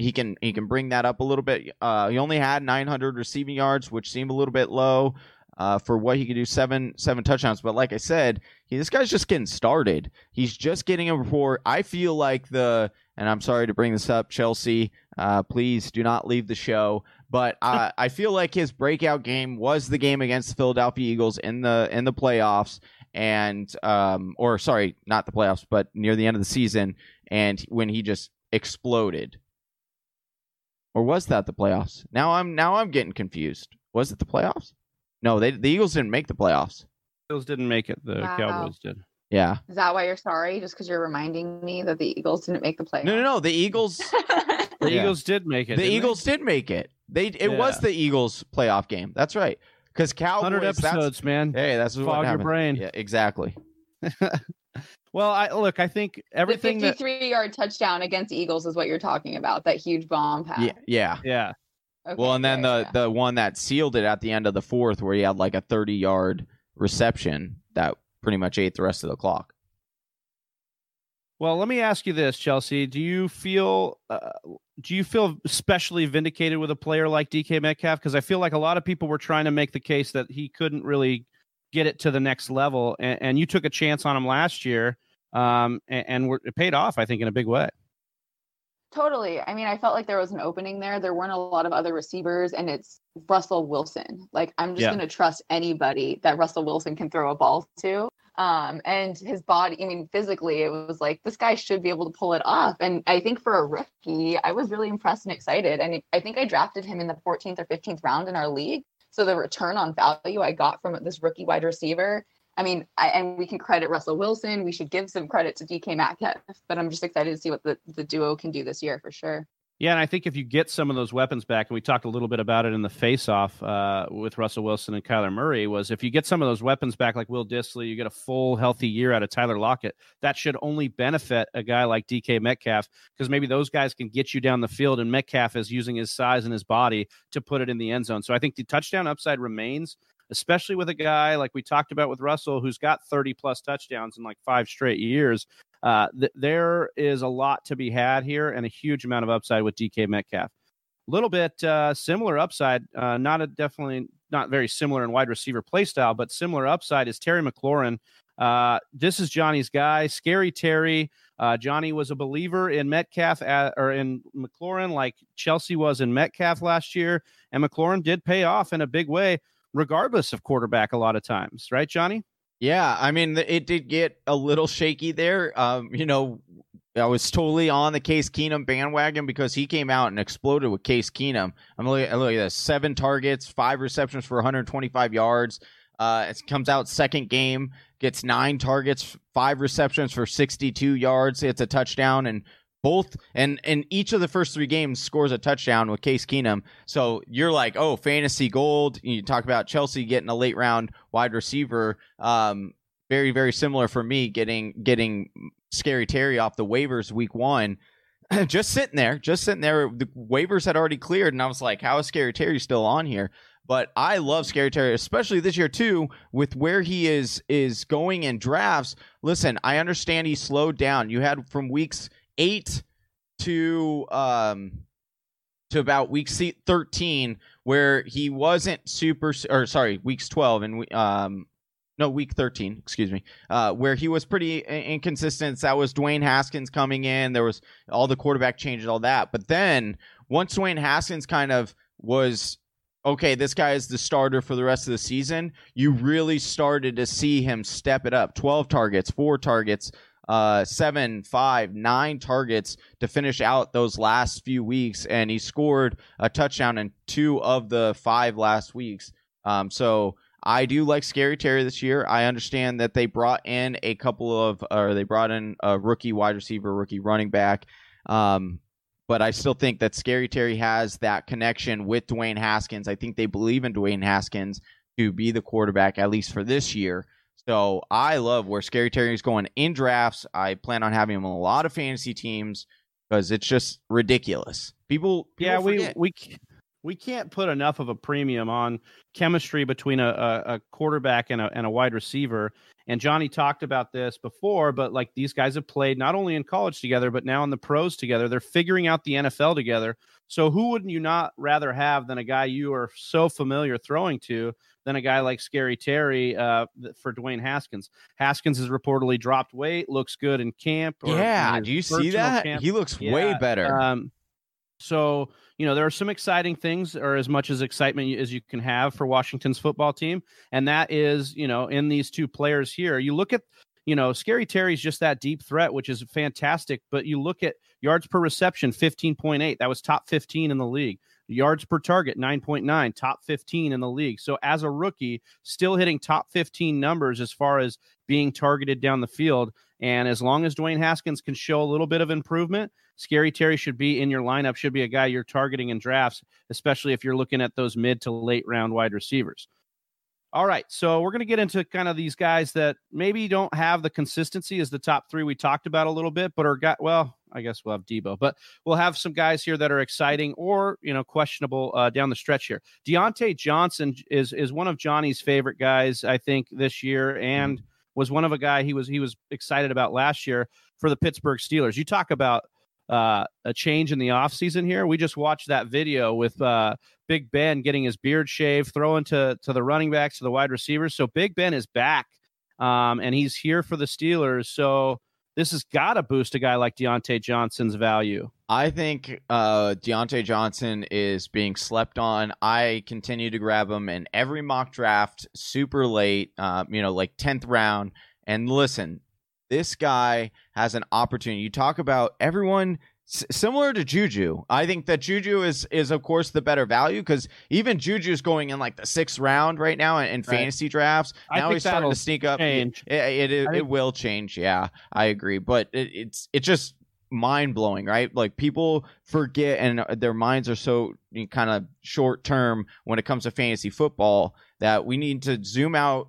he can he can bring that up a little bit. Uh, he only had 900 receiving yards, which seemed a little bit low uh, for what he could do. Seven seven touchdowns, but like I said, he, this guy's just getting started. He's just getting a report. I feel like the and I'm sorry to bring this up, Chelsea. Uh, please do not leave the show. But uh, I feel like his breakout game was the game against the Philadelphia Eagles in the in the playoffs, and um, or sorry, not the playoffs, but near the end of the season, and when he just exploded or was that the playoffs? Now I'm now I'm getting confused. Was it the playoffs? No, they the Eagles didn't make the playoffs. Eagles didn't make it. The Wow. Cowboys did. Yeah. Is that why you're sorry? Just because you're reminding me that the Eagles didn't make the playoffs? No, no, no. The Eagles The Yeah. Eagles did make it. the didn't they? Eagles did make it. They it was the Eagles playoff game. That's right. Because Cowboys. hundred that's- episodes, man. Hey, that's what Fog your brain. Yeah, exactly. Well, I look. I think the everything that 53 yard touchdown against Eagles is what you're talking about. That huge bomb pass. Yeah, yeah. yeah. Okay, Well, and then the yeah. the one that sealed it at the end of the fourth, where he had like a thirty yard reception that pretty much ate the rest of the clock. Well, let me ask you this, Chelsea. Do you feel uh, do you feel especially vindicated with a player like DK Metcalf? Because I feel like a lot of people were trying to make the case that he couldn't really get it to the next level, and, and you took a chance on him last year, um, and, and we're, it paid off, I think, in a big way. Totally. I mean, I felt like there was an opening there. There weren't a lot of other receivers, and it's Russell Wilson. Like, I'm just Yeah. going to trust anybody that Russell Wilson can throw a ball to. Um, and his body, I mean, physically, it was like this guy should be able to pull it off. And I think for a rookie, I was really impressed and excited. And I think I drafted him in the 14th or 15th round in our league. So the return on value I got from this rookie wide receiver I mean, I, and we can credit Russell Wilson. We should give some credit to DK Metcalf, but I'm just excited to see what the, the duo can do this year for sure. Yeah, and I think if you get some of those weapons back, and we talked a little bit about it in the face-off uh, with Russell Wilson and Kyler Murray, was if you get some of those weapons back, like Will Dissly, you get a full healthy year out of Tyler Lockett. That should only benefit a guy like DK Metcalf because maybe those guys can get you down the field, and Metcalf is using his size and his body to put it in the end zone. So I think the touchdown upside remains. Especially with a guy like we talked about with Russell, who's got 30 plus touchdowns in like five straight years, uh, th- there is a lot to be had here and a huge amount of upside with DK Metcalf. A little bit uh, similar upside, uh, not a definitely not very similar in wide receiver play style, but similar upside is Terry McLaurin. Uh, this is Johnny's guy, Scary Terry. Uh, Johnny was a believer in Metcalf at, or in McLaurin, like Chelsea was in Metcalf last year, and McLaurin did pay off in a big way, regardless of quarterback. A lot of times, right, Johnny? Yeah, I mean, it did get a little shaky there. Um, you know, I was totally on the Case Keenum bandwagon because he came out and exploded with Case Keenum. I'm looking, look at this: seven targets, five receptions for 125 yards. Uh, it comes out second game, gets nine targets, five receptions for 62 yards. It's a touchdown, and both and in each of the first three games scores a touchdown with Case Keenum. So you're like, oh, fantasy gold. You talk about Chelsea getting a late round wide receiver. Um, very very similar for me getting getting Scary Terry off the waivers week one. just sitting there, just sitting there. The waivers had already cleared, and I was like, how is Scary Terry still on here? But I love Scary Terry, especially this year too, with where he is is going in drafts. Listen, I understand he slowed down. You had from weeks eight to um to about week 13 where he wasn't super or sorry weeks 12 and we um no week 13 excuse me uh where he was pretty inconsistent. That was dwayne haskins coming in. There was all the quarterback changes all that. But then once dwayne haskins kind of was okay this guy is the starter for the rest of the season you really started to see him step it up. 12 targets four targets uh, seven, five, nine targets to finish out those last few weeks, and he scored a touchdown in two of the five last weeks. Um, so I do like Scary Terry this year. I understand that they brought in a couple of, or they brought in a rookie wide receiver, rookie running back. Um, but I still think that Scary Terry has that connection with Dwayne Haskins. I think they believe in Dwayne Haskins to be the quarterback, at least for this year. So I love where Scary Terry is going in drafts. I plan on having him on a lot of fantasy teams because it's just ridiculous. People, yeah, people we forget. we c- we can't put enough of a premium on chemistry between a, a, a quarterback and a and a wide receiver. And Johnny talked about this before, but like these guys have played not only in college together, but now in the pros together. They're figuring out the NFL together. So who wouldn't you not rather have than a guy you are so familiar throwing to than a guy like Scary Terry uh, for Dwayne Haskins? Haskins has reportedly dropped weight, looks good in camp. or yeah, in do you see that? camp. He looks way better. Um, so you know there are some exciting things, or as much as excitement as you can have for Washington's football team, and that is you know in these two players here. You look at you know Scary Terry's just that deep threat, which is fantastic. But you look at yards per reception, fifteen point eight. That was top fifteen in the league. Yards per target, 9.9, top 15 in the league. So, as a rookie, still hitting top 15 numbers as far as being targeted down the field. And as long as Dwayne Haskins can show a little bit of improvement, Scary Terry should be in your lineup, should be a guy you're targeting in drafts, especially if you're looking at those mid to late round wide receivers. All right, so we're going to get into kind of these guys that maybe don't have the consistency as the top three we talked about a little bit, but are got well. I guess we'll have Deebo, but we'll have some guys here that are exciting or you know questionable uh, down the stretch here. Diontae Johnson is is one of Johnny's favorite guys, I think, this year, and was one of a guy he was he was excited about last year for the Pittsburgh Steelers. You talk about uh, a change in the offseason here. We just watched that video with uh, Big Ben getting his beard shaved, throwing to to the running backs, to the wide receivers. So Big Ben is back, um, and he's here for the Steelers. So this has got to boost a guy like Diontae Johnson's value. I think uh, Diontae Johnson is being slept on. I continue to grab him in every mock draft, super late, uh, you know, like tenth round. And listen, this guy has an opportunity. You talk about everyone s- similar to Juju. I think that Juju is is of course the better value because even Juju's going in like the sixth round right now in, in Right. fantasy drafts. I now he's starting to sneak up. change. It, it, it, it will change. Yeah, I agree. But it, it's it's just mind blowing, right? Like people forget, and uh, their minds are so kind of short term when it comes to fantasy football that we need to zoom out,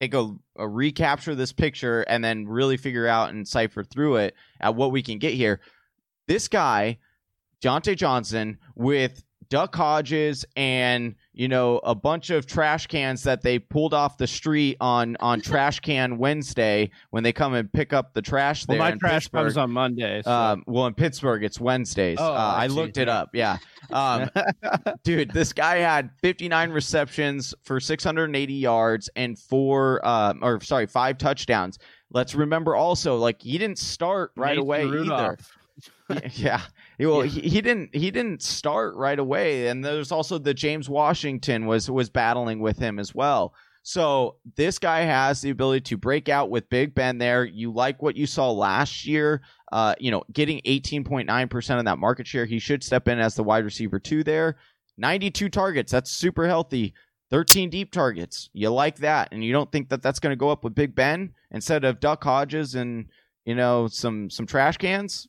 take a, a recapture this picture, and then really figure out and cipher through it at what we can get here. This guy, Diontae Johnson, with Duck Hodges and you know a bunch of trash cans that they pulled off the street on on Trash Can Wednesday when they come and pick up the trash Well, my trash Pittsburgh. comes on Monday. so- Um, well, in Pittsburgh, it's Wednesdays. Oh, uh, I looked it up. Yeah. Um, dude, this guy had 59 receptions for 680 yards and four, um, or sorry, five touchdowns. Let's remember also, like he didn't start right Nathan away either. Yeah. Well, Yeah. He, he didn't. He didn't start right away, and there's also the James Washington was was battling with him as well. So this guy has the ability to break out with Big Ben there. You like what you saw last year, uh, you know, getting 18.9% of that market share. He should step in as the wide receiver two there. 92 targets. That's super healthy. 13 deep targets. You like that. And you don't think that that's going to go up with Big Ben instead of Duck Hodges and, you know, some some trash cans?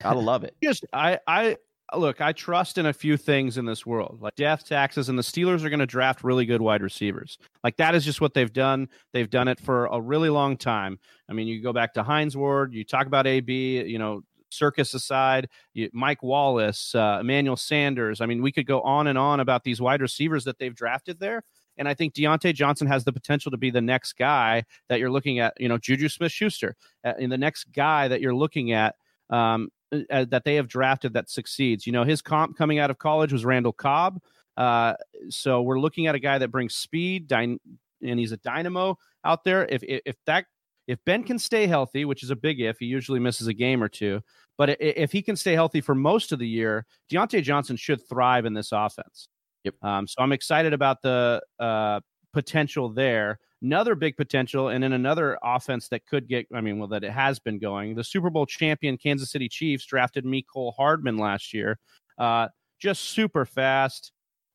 Gotta love it. Just I I look, I trust in a few things in this world, like death taxes, and the Steelers are going to draft really good wide receivers. Like that is just what they've done. They've done it for a really long time. I mean, you go back to Hines Ward, you talk about AB, you know, circus aside, you, Mike Wallace, uh, Emmanuel Sanders. I mean, we could go on and on about these wide receivers that they've drafted there. And I think Diontae Johnson has the potential to be the next guy that you're looking at, you know, Juju Smith Schuster, uh, in the next guy that you're looking at um, uh, that they have drafted that succeeds. You know, his comp coming out of college was Randall Cobb. Uh, so we're looking at a guy that brings speed, dy- and he's a dynamo out there. If, if if that if Ben can stay healthy, which is a big if, he usually misses a game or two. But if he can stay healthy for most of the year, Diontae Johnson should thrive in this offense. Yep. Um, so I'm excited about the uh, potential there. Another big potential, and then another offense that could get, I mean, well, that it has been going. The Super Bowl champion Kansas City Chiefs drafted Mecole Hardman last year. Uh, just super fast,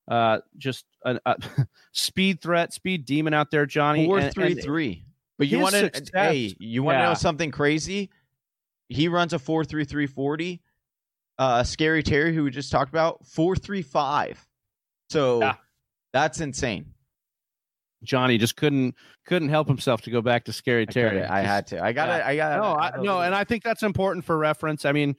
uh, just a, a speed threat, speed demon out there, Johnny. Four and- three and three. But you want to hey, you want to know something crazy? He runs a four three three forty. Uh, Scary Terry, who we just talked about, four three five. So Yeah. that's insane. Johnny just couldn't couldn't help himself to go back to Scary I, Terry. could've- I had to. I got. Yeah. I got. no, I, no, and I think that's important for reference. I mean,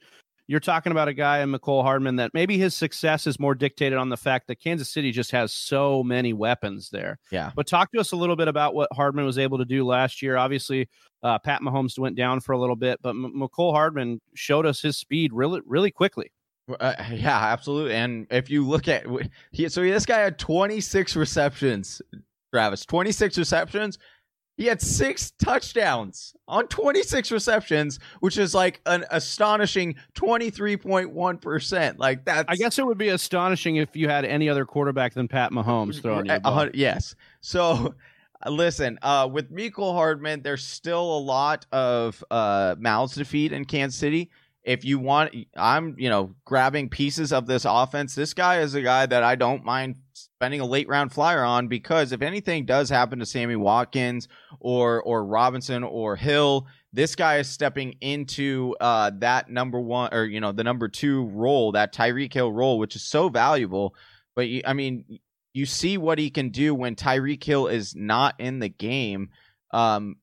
you're talking about a guy in Mecole Hardman that maybe his success is more dictated on the fact that Kansas City just has so many weapons there. Yeah. But talk to us a little bit about what Hardman was able to do last year. Obviously, uh, Pat Mahomes went down for a little bit, but M- Mecole Hardman showed us his speed really, really quickly. Uh, yeah, absolutely. And if you look at he, so this guy had 26 receptions. Travis, 26 receptions. He had six touchdowns on 26 receptions, which is like an astonishing 23.1%. Like that. I guess it would be astonishing if you had any other quarterback than Pat Mahomes throwing you A the ball. hun- yes. So listen, uh, with Mecole Hardman, there's still a lot of uh, mouths to feed in Kansas City. If you want, I'm you know grabbing pieces of this offense. This guy is a guy that I don't mind spending a late round flyer on because if anything does happen to Sammy Watkins or or Robinson or Hill, this guy is stepping into uh, that number one or you know the number two role, that Tyreek Hill role, which is so valuable. But you, I mean, you see what he can do when Tyreek Hill is not in the game. Um,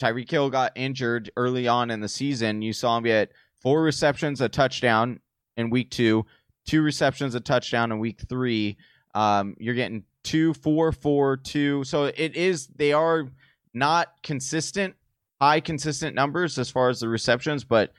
Tyreek Hill got injured early on in the season. You saw him get four receptions, a touchdown in week two, two receptions, a touchdown in week three. Um, you're getting two, four, four, two. So it is, they are not consistent, high consistent numbers as far as the receptions, but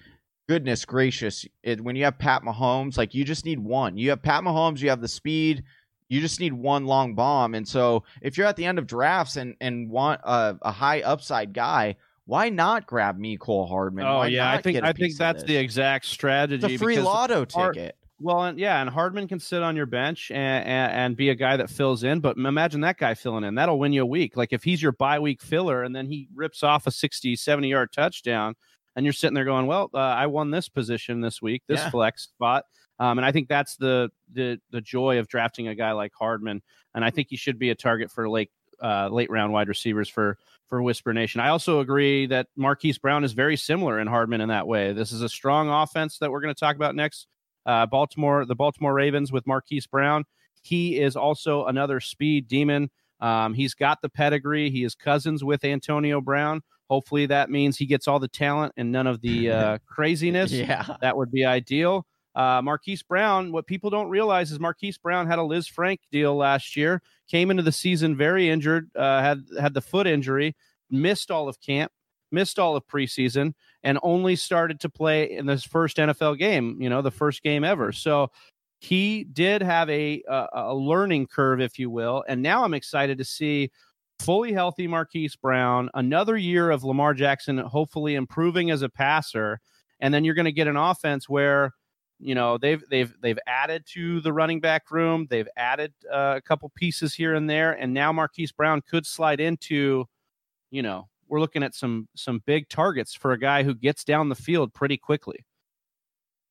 goodness gracious, it, when you have Pat Mahomes, like you just need one. You have Pat Mahomes, you have the speed, you just need one long bomb. And so if you're at the end of drafts and, and want a, a high upside guy, why not grab me, Cole Hardman? Oh Why yeah, I think I think that's the exact strategy. a free lotto Hard- ticket. Well, and yeah, and Hardman can sit on your bench and, and, and be a guy that fills in. But imagine that guy filling in. That'll win you a week. Like if he's your bye week filler and then he rips off a 60, 70 yard touchdown, and you're sitting there going, well, uh, I won this position this week, this Yeah. flex spot. Um, and I think that's the, the the joy of drafting a guy like Hardman. And I think he should be a target for late uh, late round wide receivers for for Whisper Nation. I also agree that Marquise Brown is very similar in Hardman in that way. This is a strong offense that we're going to talk about next. Uh, Baltimore, the Baltimore Ravens with Marquise Brown. He is also another speed demon. Um, he's got the pedigree. He is cousins with Antonio Brown. Hopefully, that means he gets all the talent and none of the uh, craziness. Yeah. That would be ideal. Uh, Marquise Brown, what people don't realize is Marquise Brown had a Lisfranc deal last year, came into the season very injured, uh, had had the foot injury, missed all of camp, missed all of preseason, and only started to play in this first NFL game. You know, the first game ever. So he did have a a, a learning curve, if you will, and now I'm excited to see fully healthy Marquise Brown, another year of Lamar Jackson, hopefully improving as a passer, and then you're going to get an offense where you know they've they've they've added to the running back room. They've added uh, a couple pieces here and there, and now Marquise Brown could slide into, you know, we're looking at some some big targets for a guy who gets down the field pretty quickly.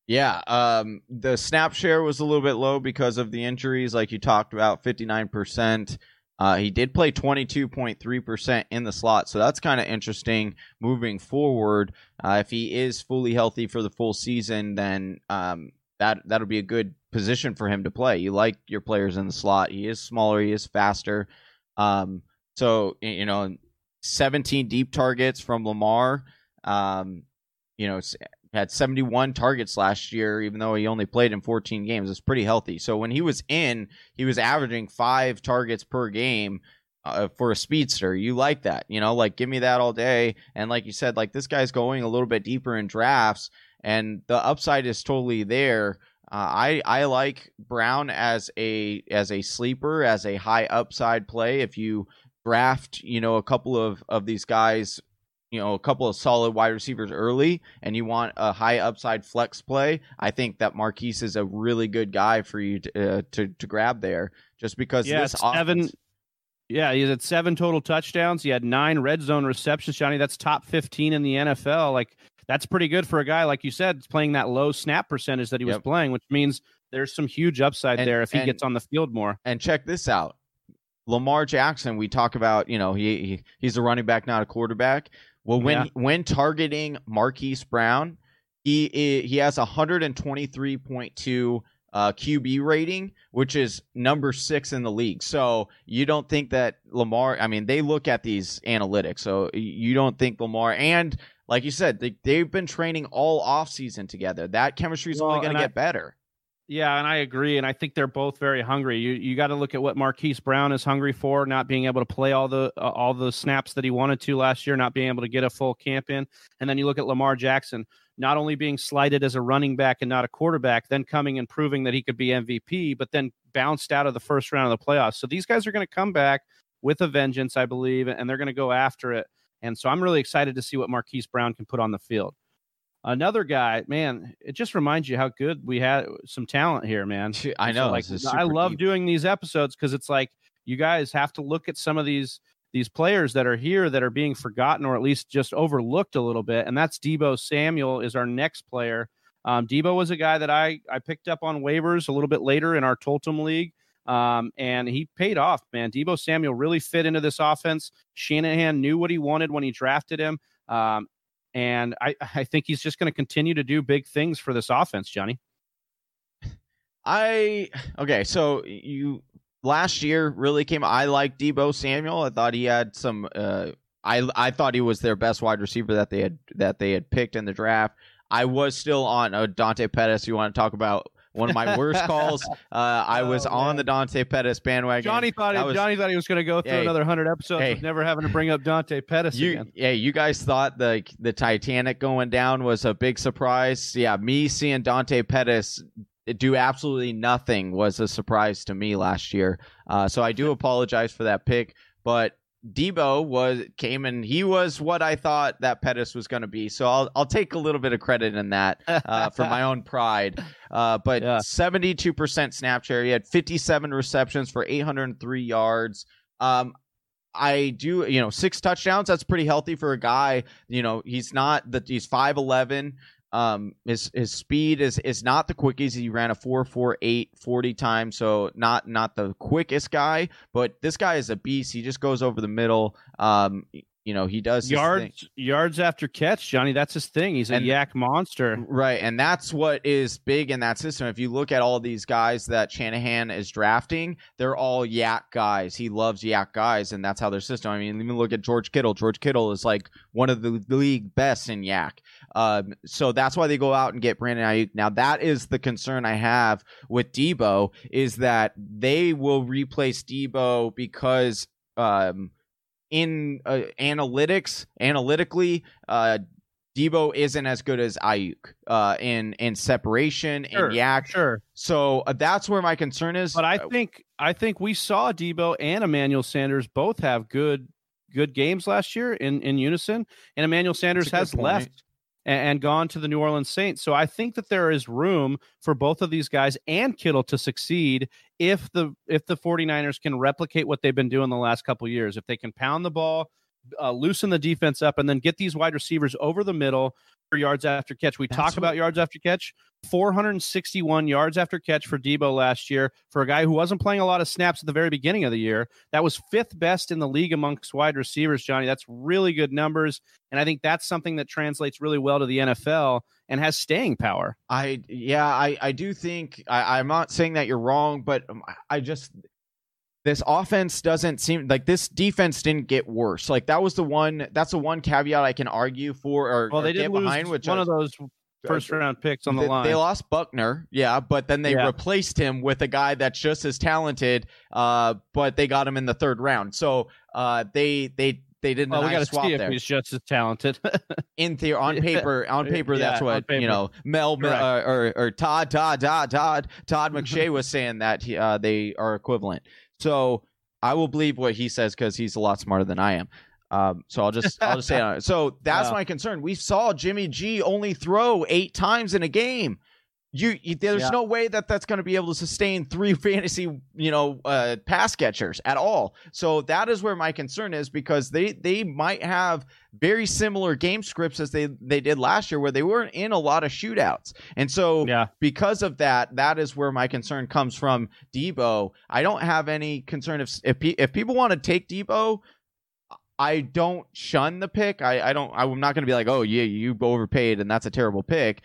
Yeah, um, the snap share was a little bit low because of the injuries, like you talked about, fifty nine percent. Uh, he did play 22.3% in the slot, so that's kind of interesting moving forward. Uh, if he is fully healthy for the full season, then um, that that'll be a good position for him to play. You like your players in the slot. He is smaller, he is faster. Um, so you know, 17 deep targets from Lamar. Um, you know, had 71 targets last year, even though he only played in 14 games. It's pretty healthy. So when he was in, he was averaging five targets per game uh, for a speedster. You like that, you know, like give me that all day. And like you said, like this guy's going a little bit deeper in drafts, and the upside is totally there. Uh, I I like Brown as a as a sleeper, as a high upside play. If you draft, you know, a couple of of these guys you know a couple of solid wide receivers early and you want a high upside flex play i think that marquise is a really good guy for you to uh, to, to grab there just because yeah, this seven offense, yeah he's at seven total touchdowns. He had nine red zone receptions johnny. That's top 15 in the nfl like that's pretty good for a guy like you said playing that low snap percentage that he was playing which means there's some huge upside And- there if he and- gets on the field more. and check this out lamar jackson we talk about you know he, he he's a running back not a quarterback well when Yeah. when targeting marquise brown he he has 123.2 uh, QB rating, which is number six in the league. So you don't think that Lamar? I mean, they look at these analytics, so you don't think Lamar and like you said, they, they've been training all offseason together. That chemistry is Well, only going to get better. Yeah, and I agree, and I think they're both very hungry. You you got to look at what Marquise Brown is hungry for, not being able to play all the uh, all the snaps that he wanted to last year, not being able to get a full camp in, and then you look at Lamar Jackson, not only being slighted as a running back and not a quarterback, then coming and proving that he could be MVP, but then bounced out of the first round of the playoffs. So these guys are going to come back with a vengeance, I believe, and they're going to go after it. And so I'm really excited to see what Marquise Brown can put on the field. Another guy, man, it just reminds you how good we had some talent here, man. I So, know. like I love deep. doing these episodes because it's like you guys have to look at some of these these players that are here that are being forgotten or at least just overlooked a little bit, and that's Deebo Samuel is our next player. Um, Deebo was a guy that I I picked up on waivers a little bit later in our Toltem league. Um, and he paid off, man. Deebo Samuel really fit into this offense. Shanahan knew what he wanted when he drafted him. Um, and I, I think he's just going to continue to do big things for this offense, Johnny. I okay, so you last year really came. I like Deebo Samuel. I thought he had some. Uh, I I thought he was their best wide receiver that they had that they had picked in the draft. I was still on uh, Dante Pettis. You want to talk about one of my worst calls? Uh, I was Oh, on the Dante Pettis bandwagon. Johnny thought was- Johnny thought he was going to go through Hey. another hundred episodes Hey. with never having to bring up Dante Pettis You, again. yeah, you guys thought the the Titanic going down was a big surprise. Yeah, me seeing Dante Pettis do absolutely nothing was a surprise to me last year. Uh, so I do apologize for that pick, but Deebo was came and he was what I thought that Pettis was going to be. So I'll I'll take a little bit of credit in that uh, for my own pride. Uh, but 72% snap share. He had 57 receptions for 803 yards. Um, I do, you know, six touchdowns. That's pretty healthy for a guy. You know, he's not that he's five eleven. Um, his his speed is is not the quickest. He ran a four four eight 40 times, so not not the quickest guy. But this guy is a beast. He just goes over the middle. Um, you know, he does yards yards after catch, Johnny. That's his thing. He's a And- yak monster. Right, and that's what is big in that system. If you look at all these guys that Shanahan is drafting, they're all yak guys. He loves yak guys, and that's how their system. I mean, even look at George Kittle. George Kittle is like one of the league best in yak. Um, so that's why they go out and get Brandon Aiyuk. Now that is the concern I have with Deebo is that they will replace Deebo because um, in uh, analytics, analytically, uh, Deebo isn't as good as Aiyuk uh, in in separation Sure, and yak. Sure, So uh, that's where my concern is. but I think I think we saw Deebo and Emmanuel Sanders both have good good games last year in in unison, and Emmanuel Sanders has point. left and, and gone to the New Orleans Saints. So I think that there is room for both of these guys and Kittle to succeed if the if the 49ers can replicate what they've been doing the last couple years. If they can pound the ball, uh, loosen the defense up, and then get these wide receivers over the middle for yards after catch. We That's talk what- about yards after catch. 461 yards after catch for Deebo last year for a guy who wasn't playing a lot of snaps at the very beginning of the year. That was fifth best in the league amongst wide receivers, Johnny. That's really good numbers. And I think that's something that translates really well to the NFL and has staying power. I yeah, I I do think I, I'm not saying that you're wrong, but um, I- I just this offense doesn't seem like this defense didn't get worse. Like that was the one. That's the one caveat I can argue for or, Well, or they get did lose behind. Which one of those first round picks on the they, line. they lost Buckner, yeah, but then they Yeah. replaced him with a guy that's just as talented. Uh, but they got him in the third round. So uh, they they they didn't. well, we got to swap see if there. he's just as talented. in theory, on paper, on paper, Yeah, that's what paper. you know. Mel Mel- uh, or or Todd Todd Todd Todd Todd McShay was saying that he, uh, they are equivalent. So I will believe what he says because he's a lot smarter than I am. Um, so I'll just I'll just say it. So that's my concern. We saw Jimmy G only throw eight times in a game. You, you there's Yeah. no way that that's going to be able to sustain three fantasy, you know, uh, pass catchers at all. So that is where my concern is because they they might have very similar game scripts as they they did last year, where they weren't in a lot of shootouts, and so yeah. because of that, that is where my concern comes from. Deebo, I don't have any concern if if, if people want to take Deebo. I don't shun the pick. I, I don't. I'm not going to be like, oh yeah, you overpaid and that's a terrible pick.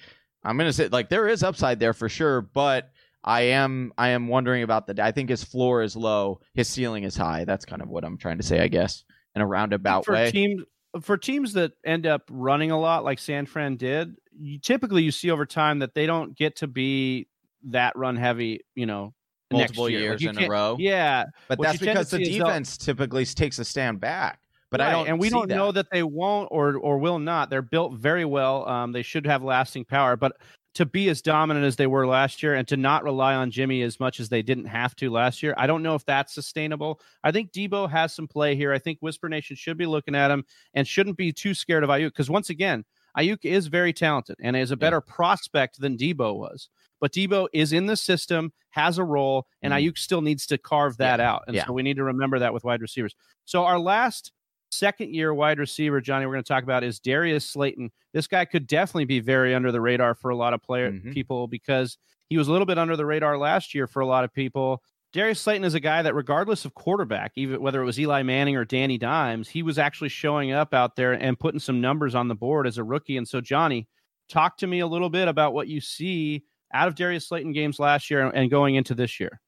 I'm going to say like there is upside there for sure, but I am I am wondering about the. I think his floor is low, his ceiling is high. That's kind of what I'm trying to say, I guess, in a roundabout for way. teams for teams that end up running a lot like San Fran did, you typically you see over time that they don't get to be that run heavy, you know, Multiple year. years you in a row. Yeah, but what that's you tend to because the see is they'll- defense typically takes a stand back. But I don't, and we don't that. know that they won't or or will not. They're built very well. Um, they should have lasting power, but to be as dominant as they were last year and to not rely on Jimmy as much as they didn't have to last year, I don't know if that's sustainable. I think Deebo has some play here. I think Whisper Nation should be looking at him and shouldn't be too scared of Aiyuk because once again, Aiyuk is very talented and is a better prospect than Deebo was. But Deebo is in the system, has a role, and Mhm. Aiyuk still needs to carve that out. And Yeah. so we need to remember that with wide receivers. So our last second year wide receiver, Johnny, we're going to talk about is Darius Slayton. This guy could definitely be very under the radar for a lot of player Mhm. people because he was a little bit under the radar last year for a lot of people. Darius Slayton is a guy that, regardless of quarterback, even whether it was Eli Manning or Danny Dimes, he was actually showing up out there and putting some numbers on the board as a rookie. And so, Johnny, talk to me a little bit about what you see out of Darius Slayton games last year and going into this year.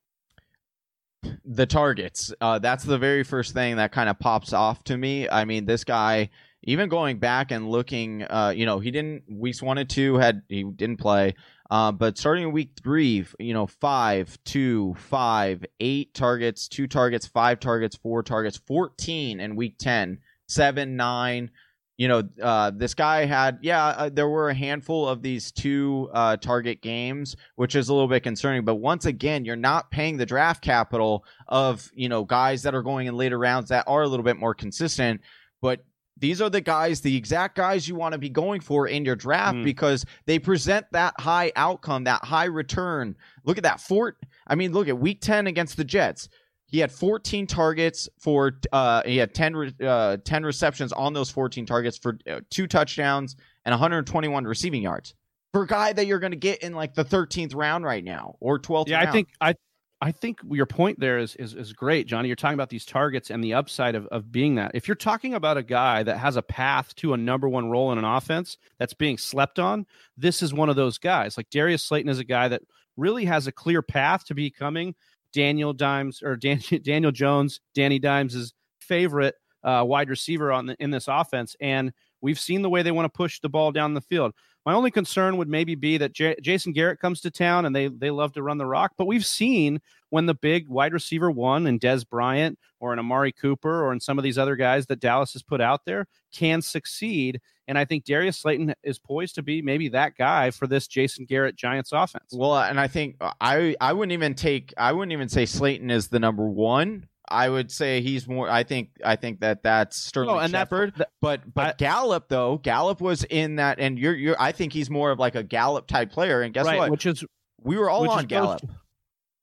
The targets. Uh, that's the very first thing that kind of pops off to me. I mean, this guy, even going back and looking, uh, you know, he didn't weeks one and two had he didn't play, uh, but starting in week three, you know, five, two, five, eight targets, two targets, five targets, four targets, fourteen in week ten, seven, nine. You know, uh, this guy had, yeah, uh, there were a handful of these two uh, target games, which is a little bit concerning. But once again, you're not paying the draft capital of you know guys that are going in later rounds that are a little bit more consistent but these are the guys the exact guys you want to be going for in your draft Mm. because they present that high outcome that high return look at that fort i mean look at week 10 against the jets he had 14 targets for uh he had 10 re- uh 10 receptions on those 14 targets for uh, two touchdowns and 121 receiving yards for a guy that you're going to get in like the 13th round right now or 12th Yeah, round. I think I I think your point there is, is is great, Johnny. You're talking about these targets and the upside of, of being that. If you're talking about a guy that has a path to a number one role in an offense that's being slept on, this is one of those guys. Like Darius Slayton is a guy that really has a clear path to becoming Daniel Dimes or Dan, Daniel Jones, Danny Dimes' favorite uh, wide receiver on the, in this offense. And we've seen the way they want to push the ball down the field. My only concern would maybe be that J- Jason Garrett comes to town and they they love to run the rock, but we've seen when the big wide receiver one and Dez Bryant or an Amari Cooper or in some of these other guys that Dallas has put out there can succeed. And I think Darius Slayton is poised to be maybe that guy for this Jason Garrett Giants offense. Well, and I think uh, I I wouldn't even take I wouldn't even say Slayton is the number one. I would say he's more. I think I think that that's Sterling Oh, and Shepard. that- but but I- Gallup though, Gallup was in that, and you're you're. I think he's more of like a Gallup type player. And guess right, what? which is we were all on Gallup. to-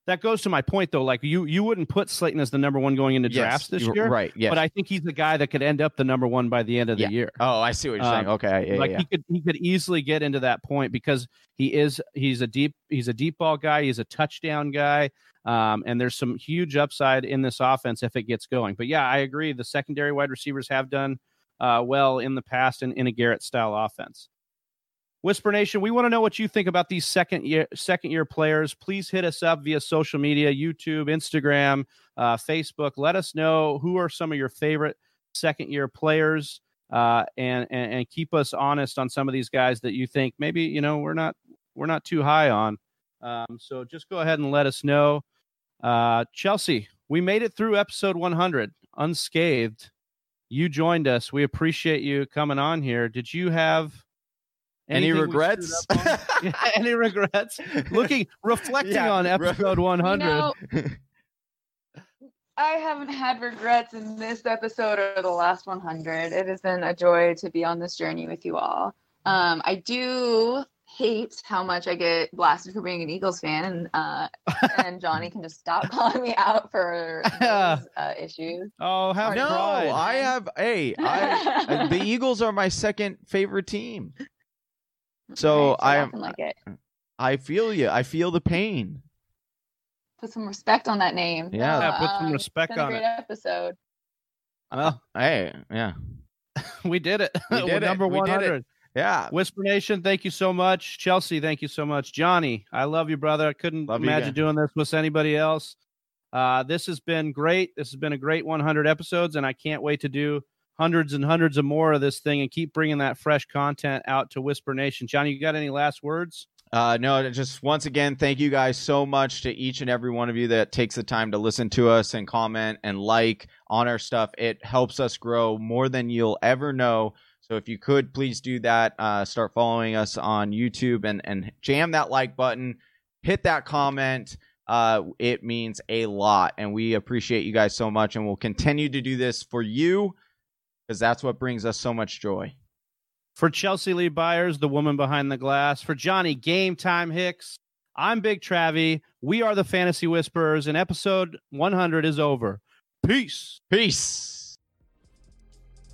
that goes to my point though. Like you, you wouldn't put Slayton as the number one going into Yes, drafts this year, right? Yeah, But I think he's the guy that could end up the number one by the end of Yeah. the year. oh, I see what you're saying. Um, Okay, yeah, like yeah. he could he could easily get into that point because he is he's a deep he's a deep ball guy he's a touchdown guy um, and there's some huge upside in this offense if it gets going but yeah i agree the secondary wide receivers have done uh, well in the past in, in a garrett style offense whisper nation we want to know what you think about these second year second year players please hit us up via social media youtube instagram uh, facebook let us know who are some of your favorite second year players uh, and, and and keep us honest on some of these guys that you think maybe you know we're not we're not too high on. Um, so just go ahead and let us know. Uh, Chelsea, we made it through episode 100 unscathed. You joined us. We appreciate you coming on here. Did you have anything we regrets? screwed up on? Yeah, any regrets? Looking, reflecting Yeah, on episode 100. No, I haven't had regrets in this episode or the last 100. It has been a joy to be on this journey with you all. Um, I do hate how much I get blasted for being an Eagles fan, and uh, and Johnny can just stop calling me out for those uh, issues. oh, have no, pride. I have. Hey, I, the Eagles are my second favorite team. So Right, I I am- like it. I feel you. I feel the pain. Put some respect on that name. Yeah. Yeah, put some um, respect it's a on great it. episode. Well, Hey, yeah, we did it. We did it. Number We did it. 100. yeah. Whisper Nation, thank you so much. Chelsea, thank you so much. Johnny, I love you, brother. I couldn't Love imagine doing this with anybody else. Uh, this has been great. This has been a great 100 episodes, and I can't wait to do hundreds and hundreds of more of this thing and keep bringing that fresh content out to Whisper Nation. Johnny, you got any last words? Uh, no, just once again, thank you guys so much to each and every one of you that takes the time to listen to us and comment and like on our stuff. It helps us grow more than you'll ever know. So if you could please do that, uh, start following us on YouTube and and jam that like button, hit that comment. Uh, it means a lot, and we appreciate you guys so much, and we'll continue to do this for you because that's what brings us so much joy. For Chelsea Lee Byers, the woman behind the glass, for Johnny Game Time Hicks, I'm Big Travie. We are the Fantasy Whisperers, and episode 100 is over. Peace. Peace.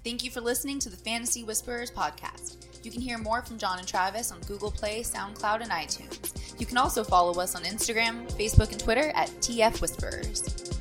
Thank you for listening to the Fantasy Whisperers podcast. You can hear more from John and Travis on Google Play, SoundCloud, and iTunes. You can also follow us on Instagram, Facebook, and Twitter at TF Whisperers.